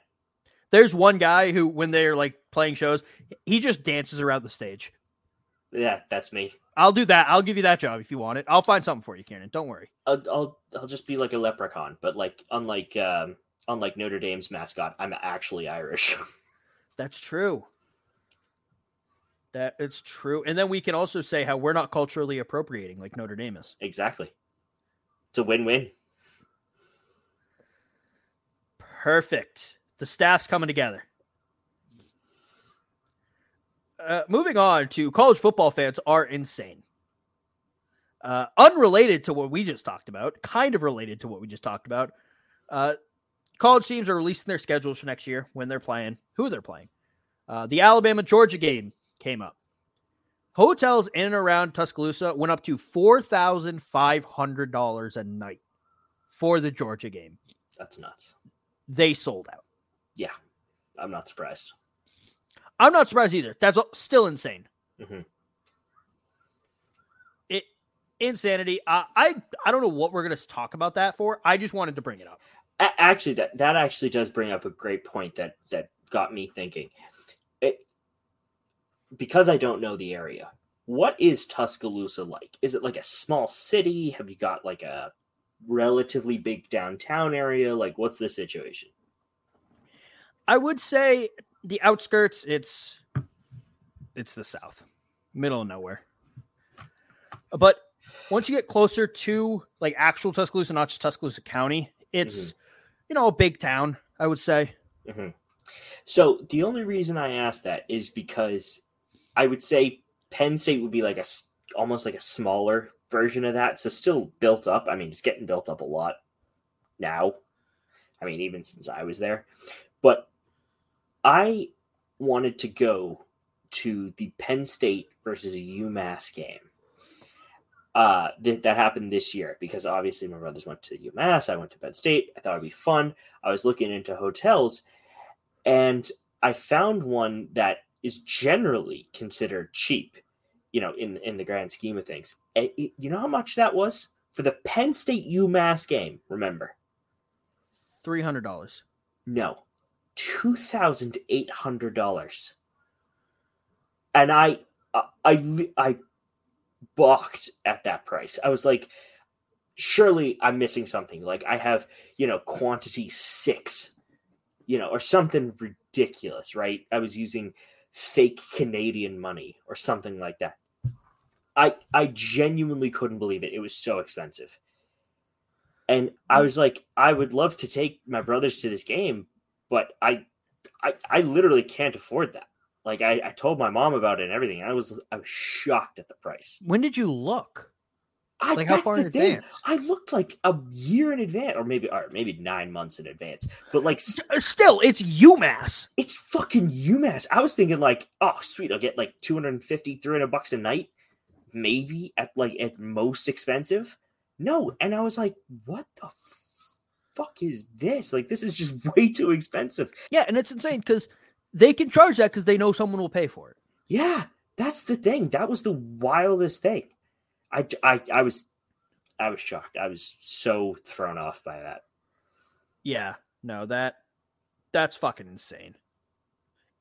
There's one guy who, when they're like playing shows, he just dances around the stage.
Yeah, that's me.
I'll do that. I'll give you that job if you want it. I'll find something for you, Kieran. Don't worry.
I'll, I'll I'll just be like a leprechaun, but like unlike um unlike Notre Dame's mascot, I'm actually Irish.
That's true. That it's true. And then we can also say how we're not culturally appropriating like Notre Dame is.
exactly. It's a win-win.
Perfect. The staff's coming together. Uh, moving on to college football fans are insane. Uh, unrelated to what we just talked about, kind of related to what we just talked about. Uh, college teams are releasing their schedules for next year when they're playing, who they're playing. Uh, the Alabama Georgia game came up. Hotels in and around Tuscaloosa went up to four thousand five hundred dollars a night for the Georgia game.
That's nuts.
They sold out.
Yeah, I'm not surprised.
I'm not surprised either. That's still insane.
Mhm.
It insanity. I, I I don't know what we're gonna talk about that for. I just wanted to bring it up.
Actually, that that actually does bring up a great point that that got me thinking. Because I don't know the area. What is Tuscaloosa like? Is it like a small city? Have you got like a relatively big downtown area? Like, what's the situation?
I would say the outskirts. It's it's the south, middle of nowhere. But once you get closer to like actual Tuscaloosa, not just Tuscaloosa County, it's you know a big town. I would say.
hmm So the only reason I ask that is because I would say Penn State would be like a almost like a smaller version of that. So still built up. I mean, it's getting built up a lot now. I mean, even since I was there. But I wanted to go to the Penn State versus UMass game. Uh, th- that happened this year because obviously my brothers went to UMass. I went to Penn State. I thought it'd be fun. I was looking into hotels, and I found one that is generally considered cheap. You know, in in the grand scheme of things, eh, it, it, you know how much that was for the Penn State UMass game. Remember,
Three hundred dollars.
no, two thousand eight hundred dollars. And I, I, I, I balked at that price. I was like, surely I'm missing something. Like I have, you know, quantity six, you know, or something ridiculous, right? I was using fake Canadian money or something like that. I, I genuinely couldn't believe it. It was so expensive. And I was like, I would love to take my brothers to this game, but I, I, I literally can't afford that. Like I, I told my mom about it and everything. I was, I was shocked at the price.
When did you look?
I,
Like, how far in
thing.
advance?
I looked like a year in advance, or maybe, or maybe nine months in advance. But like, S-
uh, Still, it's UMass.
it's fucking UMass. I was thinking like, oh, sweet, I'll get like 250, 300 bucks a night, maybe at like at most expensive. No, and I was like, what the fuck is this? Like, this is just way too expensive.
Yeah, and it's insane because they can charge that because they know someone will pay for it.
Yeah, that's the thing. That was the wildest thing. I, I, I was, I was shocked. I was so thrown off by that.
Yeah, no, that that's fucking insane.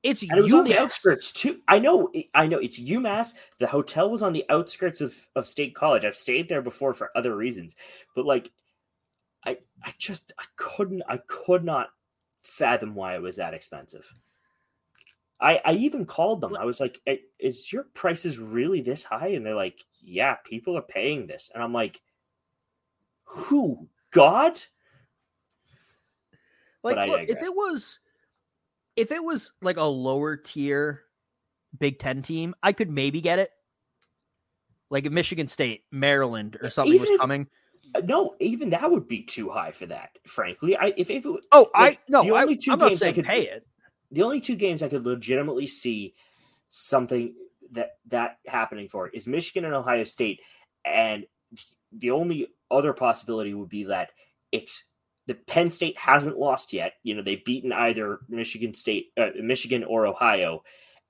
It's
And it was on the outskirts too. I know, I know. It's UMass. The hotel was on the outskirts of of State College. I've stayed there before for other reasons, but like, I I just I couldn't I could not fathom why it was that expensive. I I even called them. I was like, "Eh, "Is your prices really this high?" And they're like, "Yeah, people are paying this." And I'm like, "Who? God?"
Like,
But I
look, if it was, if it was like a lower tier Big Ten team, I could maybe get it. Like if Michigan State, Maryland, or something was
Even if-
coming.
Uh, No, even that would be too high for that. Frankly, I if, if it,
Oh,
like,
I no,
the
I,
only two
I'm
games I could-
pay it.
The only two games I could legitimately see something that that happening for is Michigan and Ohio State, and the only other possibility would be that it's the Penn State hasn't lost yet. You know, they've beaten either Michigan State, uh, Michigan or Ohio,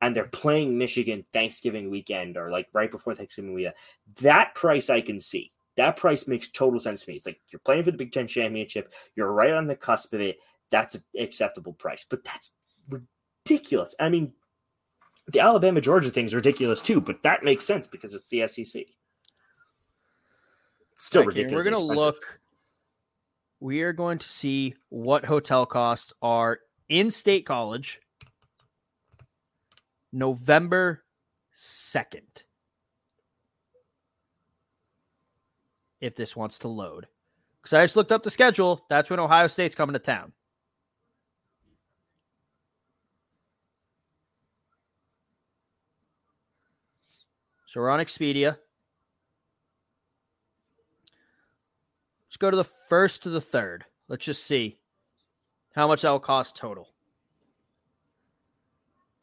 and they're playing Michigan Thanksgiving weekend or like right before Thanksgiving weekend. That price I can see. That price makes total sense to me. It's like you're playing for the Big Ten championship. You're right on the cusp of it. That's an acceptable price. But that's ridiculous. I mean, the Alabama Georgia thing is ridiculous too, but that makes sense because it's the SEC. Still
Right,
ridiculous.
We're gonna look. We are going to see what hotel costs are in State College. November second. If this wants to load, because I just looked up the schedule. That's when Ohio State's coming to town. So we're on Expedia. Let's go to the first to the third. Let's just see how much that will cost total.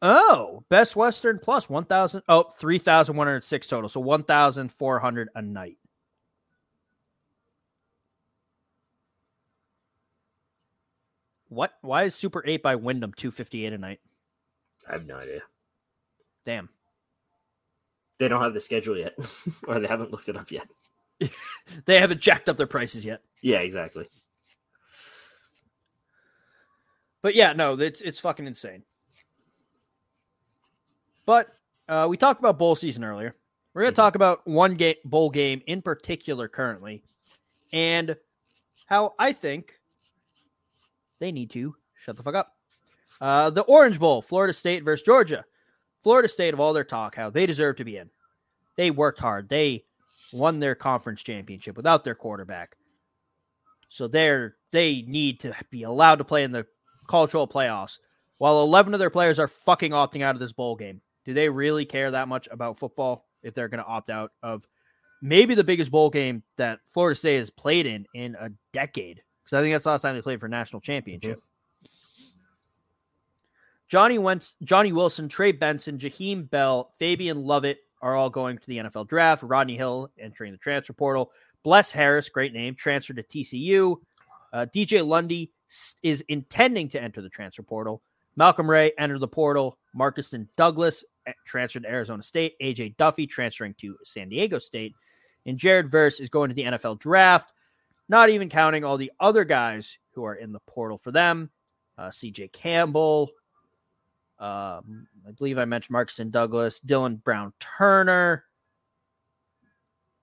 Oh, Best Western plus 1,000. Oh, 3,106 total. So 1,400 a night. What? Why is Super 8 by Wyndham 258 a night?
I have no idea.
Damn.
They don't have the schedule yet, or they haven't looked it up yet.
They haven't jacked up their prices yet.
Yeah, exactly.
But yeah, no, it's it's fucking insane. But uh, we talked about bowl season earlier. We're going to
Mhm.
talk about one game bowl game in particular currently, and how I think they need to shut the fuck up. Uh, the Orange Bowl, Florida State versus Georgia. Florida State, of all their talk, how they deserve to be in. They worked hard. They won their conference championship without their quarterback. So they're they need to be allowed to play in the cultural playoffs. While 11 of their players are fucking opting out of this bowl game. Do they really care that much about football if they're going to opt out of maybe the biggest bowl game that Florida State has played in in a decade? because I think that's the last time they played for national mm-hmm. championship. Johnny Wentz, Johnny Wilson, Trey Benson, Jaheim Bell, Fabien Lovett are all going to the NFL draft. Rodney Hill entering the transfer portal. Bless Harris, great name, transferred to TCU. Uh, DJ Lundy is intending to enter the transfer portal. Malcolm Ray entered the portal. Markeston Douglas eh, transferred to Arizona State. AJ Duffy transferring to San Diego State. And Jared Verse is going to the NFL draft, not even counting all the other guys who are in the portal for them. Uh, CJ Campbell, um, I believe I mentioned Marcus Douglas, Dylan Brown Turner,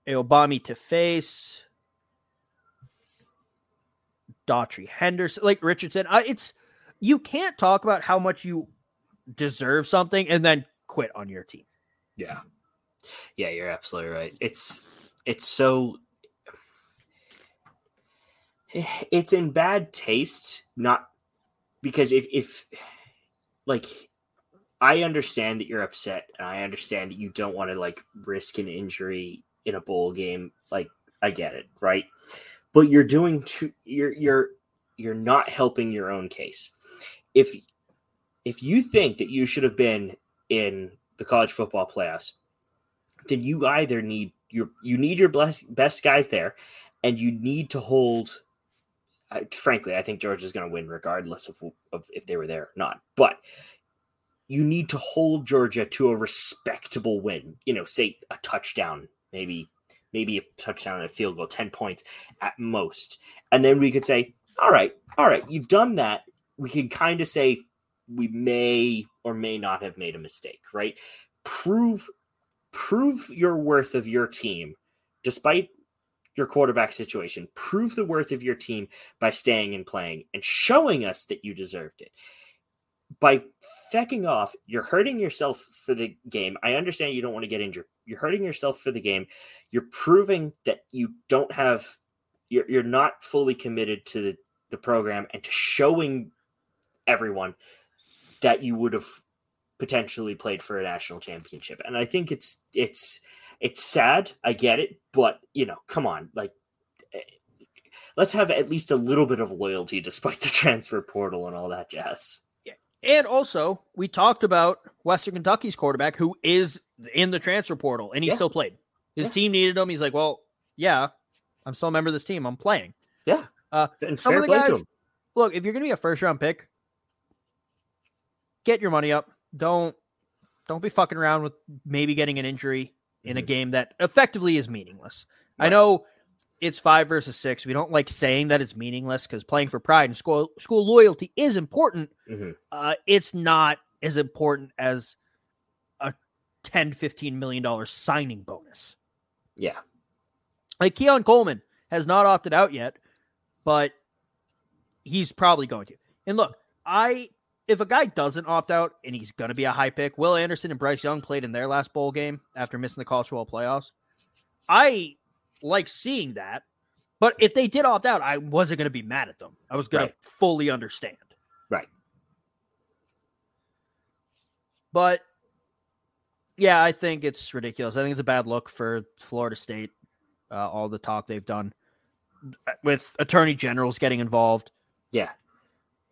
Obami to face, Daughtry Henderson, like Richardson. Uh, it's you can't talk about how much you deserve something and then quit on your team.
Yeah. Yeah, you're absolutely right. It's it's so it's in bad taste not because if if like I understand that you're upset and I understand that you don't want to like risk an injury in a bowl game. Like I get it, right? But you're doing too you're you're you're not helping your own case. If if you think that you should have been in the college football playoffs, then you either need your you need your best best guys there, and you need to hold. Uh, frankly, I think Georgia is going to win regardless of, of if they were there or not. But you need to hold Georgia to a respectable win. You know, say a touchdown, maybe maybe a touchdown and a field goal, 10 points at most. And then we could say, all right, all right, you've done that. We can kind of say we may or may not have made a mistake, right? Prove prove your worth of your team despite your quarterback situation. Prove the worth of your team by staying and playing and showing us that you deserved it by fecking off, you're hurting yourself for the game. I understand you don't want to get injured. You're hurting yourself for the game. You're proving that you don't have, you're, you're not fully committed to the, the program and to showing everyone that you would have potentially played for a national championship. And I think it's, it's, it's sad. I get it. But, you know, come on. Like, eh, let's have at least a little bit of loyalty despite the transfer portal and all that jazz.
And also, we talked about Western Kentucky's quarterback who is in the transfer portal and he yeah. still played. His yeah. team needed him. He's like, well, yeah, I'm still a member of this team. I'm playing.
Yeah.
Uh, and some of the guys, look, if you're going to be a first round pick, get your money up. Don't don't be fucking around with maybe getting an injury in mm-hmm. a game that effectively is meaningless. Right. I know it's five versus six. We don't like saying that it's meaningless because playing for pride and school school loyalty is important. Mm-hmm. Uh, it's not as important as a 10 15 million dollar signing bonus.
Yeah.
Like Keon Coleman has not opted out yet, but he's probably going to. And look, I if a guy doesn't opt out and he's going to be a high pick, Will Anderson and Bryce Young played in their last bowl game after missing the college football playoffs. I like seeing that. But if they did opt out, I wasn't going to be mad at them. I was going right. to fully understand.
Right.
But yeah, I think it's ridiculous. I think it's a bad look for Florida State. Uh, all the talk they've done with attorney generals getting involved.
Yeah,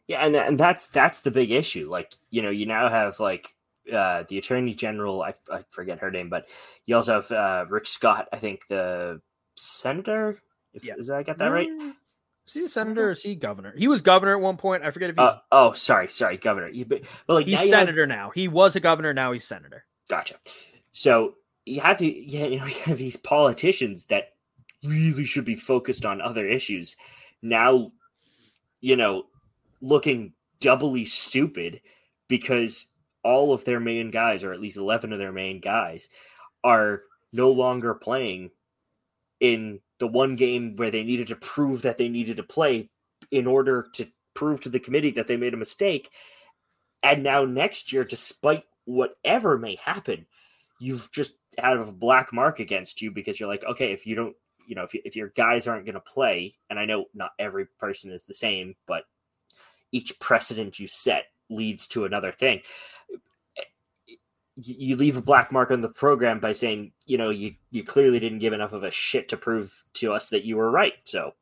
yeah, and and that's that's the big issue. Like you know, you now have like uh, the attorney general. I, I forget her name, but you also have uh, Rick Scott. I think the senator. If, yeah. Is that I got that right?
Is he a senator or is he governor? He was governor at one point. I forget if he's.
Uh, oh, sorry, sorry, governor. but,
but like he's senator have... now. He was a governor. Now he's senator.
Gotcha. So you have to, yeah, you know, you have these politicians that really should be focused on other issues. Now, you know, looking doubly stupid because all of their main guys, or at least eleven of their main guys, are no longer playing in the one game where they needed to prove that they needed to play in order to prove to the committee that they made a mistake. And now next year, despite whatever may happen, you've just had a black mark against you because you're like, okay, if you don't, you know, if, you, if your guys aren't going to play, and I know not every person is the same, but each precedent you set leads to another thing you leave a black mark on the program by saying, you know, you you clearly didn't give enough of a shit to prove to us that you were right. So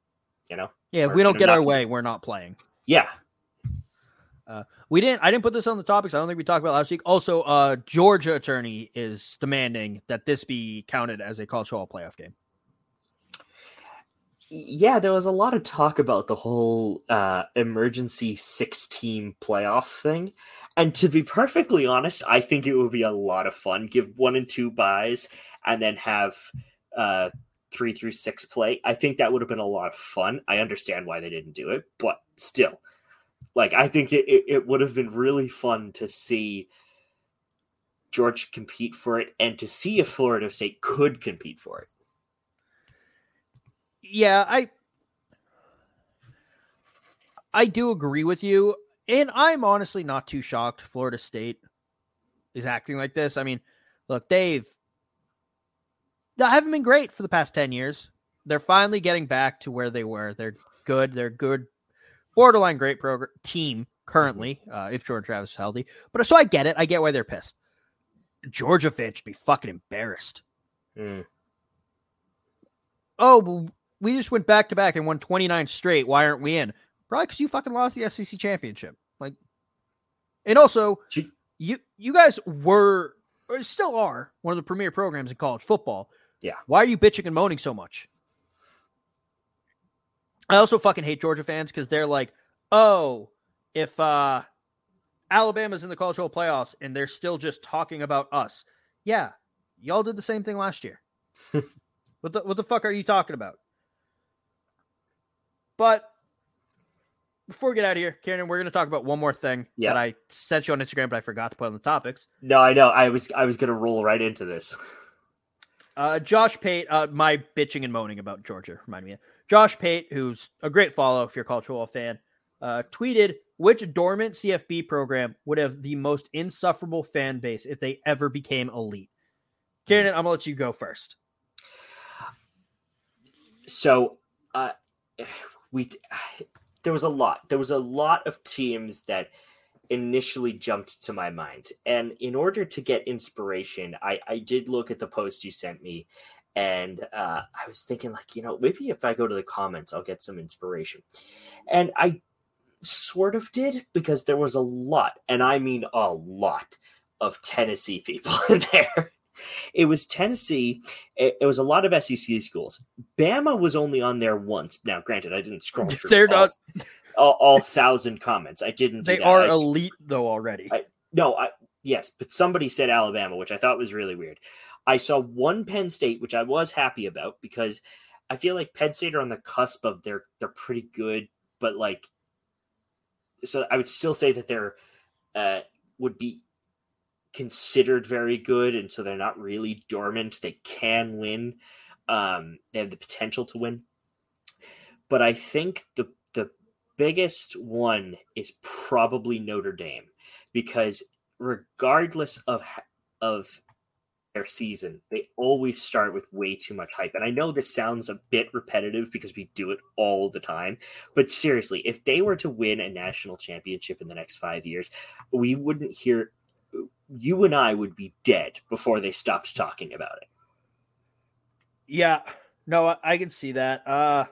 You know?
Yeah, if we don't get our way, we're not playing.
Yeah.
We didn't. I didn't put this on the topics. I don't think we talked about last week. Also, uh, Georgia attorney is demanding that this be counted as a college football playoff game.
Yeah, there was a lot of talk about the whole uh, emergency six team playoff thing. And to be perfectly honest, I think it would be a lot of fun. Give one and two buys and then have uh, three through six play. I think that would have been a lot of fun. I understand why they didn't do it, but still, like, I think it, it, it would have been really fun to see Georgia compete for it and to see if Florida State could compete for it.
Yeah, I I do agree with you, and I'm honestly not too shocked. Florida State is acting like this. I mean, look, they've they haven't been great for the past ten years. They're finally getting back to where they were. They're good. They're good, borderline great program team currently. Uh, if Jordan Travis is healthy, but so I get it. I get why they're pissed. Georgia fans should be fucking embarrassed.
Mm.
oh, we just went back to back and won 29 straight. Why aren't we in? Probably because you fucking lost the SEC championship. Like, and also,
Gee.
you you guys were or still are one of the premier programs in college football.
Yeah.
Why are you bitching and moaning so much? I also fucking hate Georgia fans because they're like, oh, if uh Alabama's in the college football playoffs and they're still just talking about us. Yeah, y'all did the same thing last year. what the what the fuck are you talking about? But before we get out of here, Kieran, we're going to talk about one more thing
Yeah.
that I sent you on Instagram, but I forgot to put on the topics.
No, I know. I was I was gonna roll right into this.
Uh, Josh Pate, uh, my bitching and moaning about Georgia, remind me. of. Josh Pate, who's a great follow if you're a college football fan, uh, tweeted which dormant CFB program would have the most insufferable fan base if they ever became elite. Kieran, I'm gonna let you go first.
So, uh, we there was a lot. There was a lot of teams that initially jumped to my mind, and in order to get inspiration, I I did look at the post you sent me, and uh, I was thinking like you know maybe if I go to the comments, I'll get some inspiration, and I sort of did because there was a lot, and I mean a lot of Tennessee people in there. It was Tennessee. It, it was a lot of SEC schools. Bama was only on there once. Now, granted, I didn't scroll through
They're
all,
not-
all, all thousand comments. I didn't.
They are
I-
elite though already.
I- no, I yes, but somebody said Alabama, which I thought was really weird. I saw one Penn State, which I was happy about because I feel like Penn State are on the cusp of they're they're pretty good, but like, so I would still say that they're uh, would be considered very good, and so they're not really dormant. They can win. Um, they have the potential to win, but I think the the biggest one is probably Notre Dame because regardless of of their season, they always start with way too much hype. And I know this sounds a bit repetitive because we do it all the time, but seriously, if they were to win a national championship in the next 5 years, we wouldn't hear you and I would be dead before they stopped talking about it.
Yeah, no, I, I can see that. Uh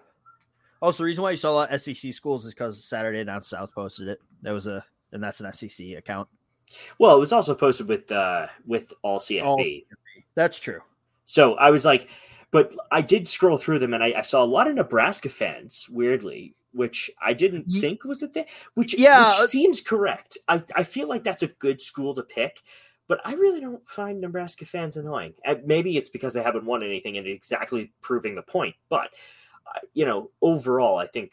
also, the reason why you saw a lot of SEC schools is because Saturday Down South posted it. That was a, and that's an SEC account.
Well, it was also posted with uh with all CFB.
That's true.
So I was like, but I did scroll through them and I, I saw a lot of Nebraska fans, weirdly, which I didn't think was a thing. Which
Yeah,
which
uh,
seems correct. I I feel like that's a good school to pick, but I really don't find Nebraska fans annoying. And maybe it's because they haven't won anything and exactly proving the point. But uh, you know, overall, I think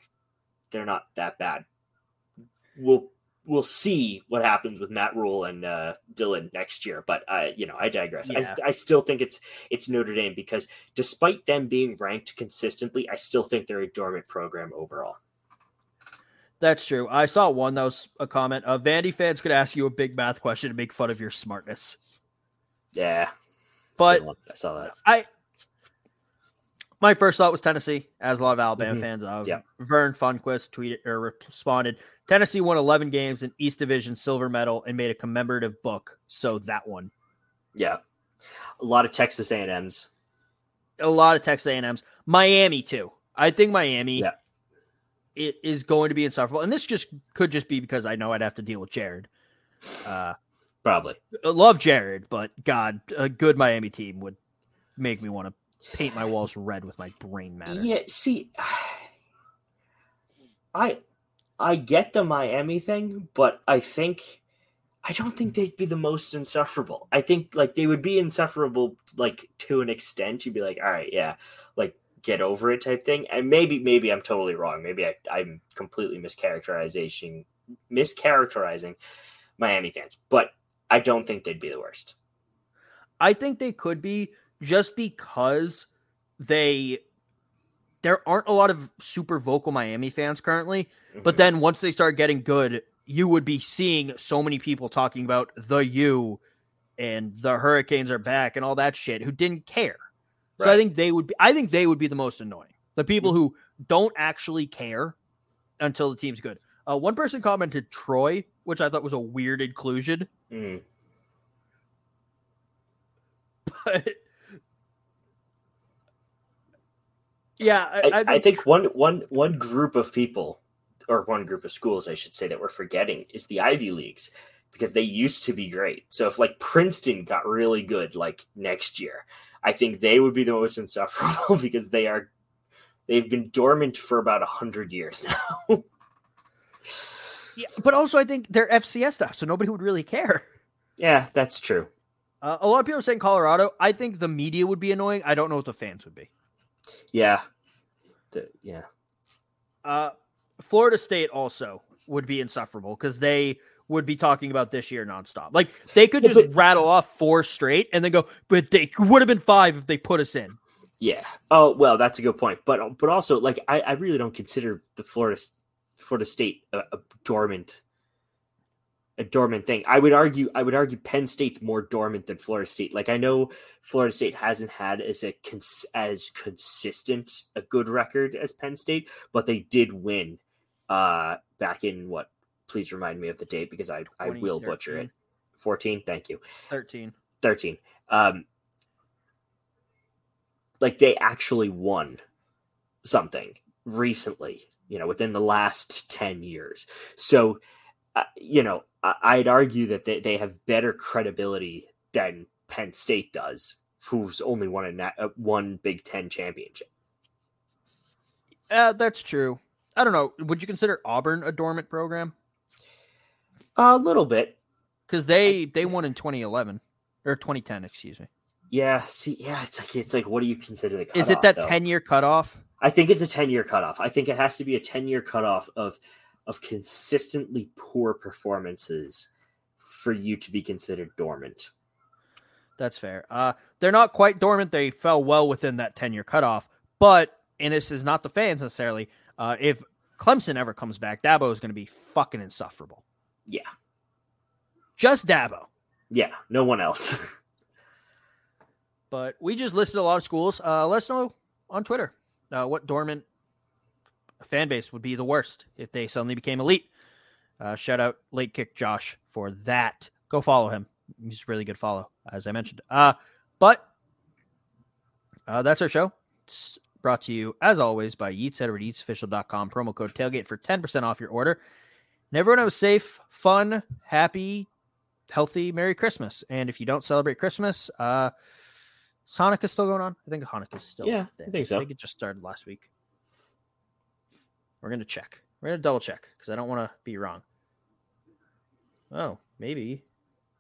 they're not that bad. We'll we'll see what happens with Matt Rhule and uh, Dylan next year. But I, you know, I digress.
Yeah.
I, I still think it's it's Notre Dame because despite them being ranked consistently, I still think they're a dormant program overall.
That's true. I saw one that was a comment. Uh, Vandy fans could ask you a big math question to make fun of your smartness.
Yeah,
But-
I saw that.
I my first thought was Tennessee, as a lot of Alabama
Mhm.
fans. Uh,
Yeah.
Vern Funquist tweeted or responded. Tennessee won 11 games in East Division silver medal and made a commemorative book. So that one,
Yeah, a lot of Texas A&M's.
a lot of Texas A&M's, Miami too. I think Miami
Yeah.
It is going to be insufferable. And this just could just be because I know I'd have to deal with Jared. Uh,
Probably.
Love Jared, but God, a good Miami team would make me want to paint my walls red with my brain matter.
Yeah, see, I I get the Miami thing, but I think I don't think they'd be the most insufferable. I think like they would be insufferable like to an extent. You'd be like, all right, yeah, like get over it type thing. And maybe maybe I'm totally wrong. Maybe I, I'm completely mischaracterization mischaracterizing Miami fans, but I don't think they'd be the worst.
I think they could be just because they there aren't a lot of super vocal Miami fans currently. But
Mhm.
then once they start getting good, you would be seeing so many people talking about the U and the Hurricanes are back and all that shit who didn't care. So I think they would be I think they would be the most annoying. The people who don't actually care until the team's good. Uh, one person commented Troy, which I thought was a weird inclusion,
Mhm.
but yeah, I,
I, I think one one one group of people, or one group of schools, I should say, that we're forgetting is the Ivy Leagues because they used to be great. So if like Princeton got really good like next year, I think they would be the most insufferable because they are they've been dormant for about a hundred years now.
Yeah, but also I think they're FCS stuff, so nobody would really care.
yeah, that's true.
Uh, a lot of people are saying Colorado. I think the media would be annoying. I don't know what the fans would be.
Yeah, The- yeah.
Uh, Florida State also would be insufferable because they would be talking about this year nonstop. Like they could just
but-
rattle off four straight and then go, but they would have been five if they put us in.
Yeah. Oh well, that's a good point. But but also like I, I really don't consider the Florida Florida State a, a dormant a dormant thing. I would argue I would argue Penn State's more dormant than Florida State. Like I know Florida State hasn't had as a cons- as consistent a good record as Penn State, but they did win uh back in what please remind me of the date because I I will butcher it. 14, thank you.
13.
13 um like they actually won something recently you know within the last 10 years so uh, you know I- i'd argue that they, they have better credibility than penn state does who's only won a na- uh, one big 10 championship
Uh, that's true. I don't know. Would you consider Auburn a dormant program?
A little bit
Because they they won in 2011 or 2010, excuse me.
yeah see yeah it's like it's like what do you consider the cutoff,
Is it that
though?
10 year cutoff?
I think it's a 10 year cutoff. I think it has to be a 10 year cutoff of of consistently poor performances for you to be considered dormant.
That's fair. Uh, they're not quite dormant. They fell well within that 10 year cutoff. But, and this is not the fans necessarily, uh, if Clemson ever comes back, Dabo is going to be fucking insufferable.
Yeah.
Just Dabo.
Yeah, no one else.
But we just listed a lot of schools. Uh, let us know on Twitter uh, what dormant fan base would be the worst if they suddenly became elite. Uh, shout out late kick Josh for that. Go follow him. He's a really good follow, as I mentioned. Uh, but uh, that's our show. It's brought to you, as always, by Yeats Edward YeatsOfficial.com. Promo code tailgate for 10% off your order. And everyone have a safe, fun, happy, healthy Merry Christmas. And if you don't celebrate Christmas, uh, is Hanukkah still going on? I think Hanukkah's still.
Yeah, I think so.
I think it just started last week. We're gonna check. We're gonna double check because I don't want to be wrong. Oh, maybe,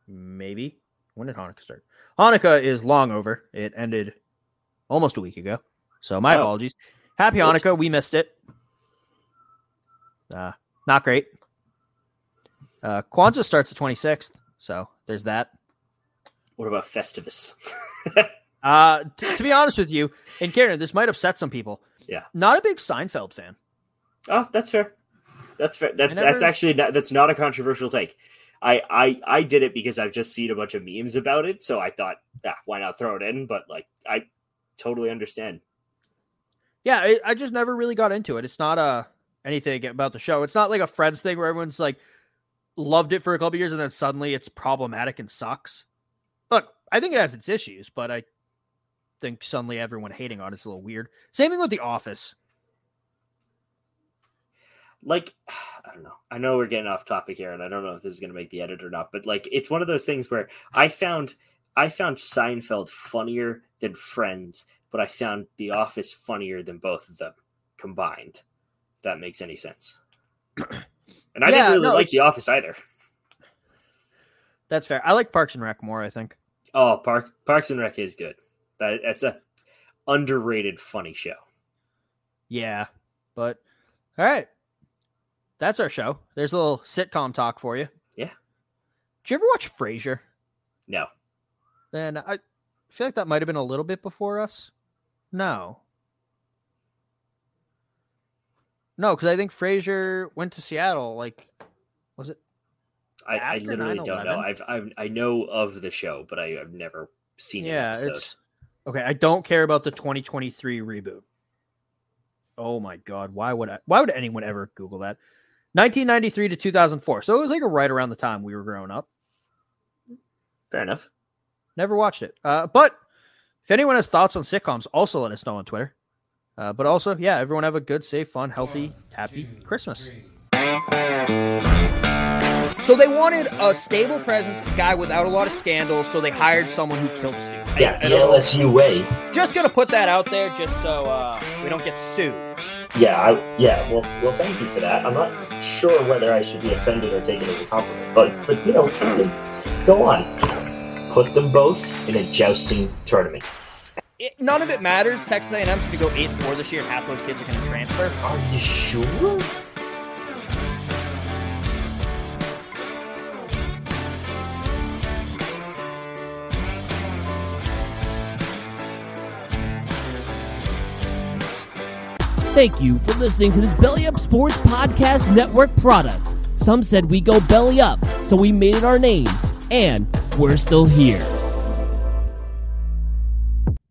maybe. When did Hanukkah start? Hanukkah is long over. It ended almost a week ago. So my
Oh.
apologies. Happy. Hanukkah. We missed it. Uh, not great. Uh, Kwanzaa starts the 26th. So there's that.
what about Festivus?
Uh, t- to be honest with you, and Kieran, this might upset some people.
Yeah.
Not a big Seinfeld fan.
oh, that's fair. That's fair. That's
I
that's actually not, that's not a controversial take. I, I I did it because I've just seen a bunch of memes about it, so I thought, yeah, why not throw it in? But like, I totally understand.
Yeah, I, I just never really got into it. It's not uh anything about the show. It's not like a Friends thing where everyone's like loved it for a couple years and then suddenly it's problematic and sucks. Look, I think it has its issues, but I think suddenly everyone hating on it's a little weird. Same thing with The Office.
like I don't know. I know we're getting off topic here, and I don't know if this is going to make the edit or not. But like, it's one of those things where I found I found Seinfeld funnier than Friends, but I found The Office funnier than both of them combined. If that makes any sense. And I
Yeah,
didn't really
no,
like The Office either.
That's fair. I like Parks and Rec more. I think.
Oh, Park Parks and Rec is good. That that's a underrated funny show.
Yeah, but all right, that's our show. There's a little sitcom talk for you.
Yeah.
Did you ever watch Frasier?
No,
Then I feel like that might have been a little bit before us. No. No, because I think Frasier went to Seattle. Like, was it?
I, I literally don't know. I've, I've I know of the show, but I, I've never seen an
Yeah, it's okay. I don't care about the 2023 reboot. Oh my god, why would I? Why would anyone ever Google that? 1993 to 2004. So it was like right around the time we were growing up.
Fair enough.
Never watched it. Uh, but if anyone has thoughts on sitcoms, also let us know on Twitter. Uh, but also, yeah, everyone have a good, safe, fun, healthy, happy
two,
Christmas.
three.
So they wanted a stable presence, a guy without a lot of scandals. So they hired someone who killed Stu.
Yeah, the. LSU way.
Just gonna put that out there, just so uh, we don't get sued.
Yeah, I, yeah. Well, well, thank you for that. I'm not sure whether I should be offended or taken as a compliment, but but you know, go on. Put them both in a jousting tournament.
It, none of it matters. Texas A&M's going to go eight and four this year, and half those kids are going to transfer.
Are you sure?
Thank you for listening to this Belly Up Sports Podcast Network product. Some said we go belly up, so we made it our name, and we're still here.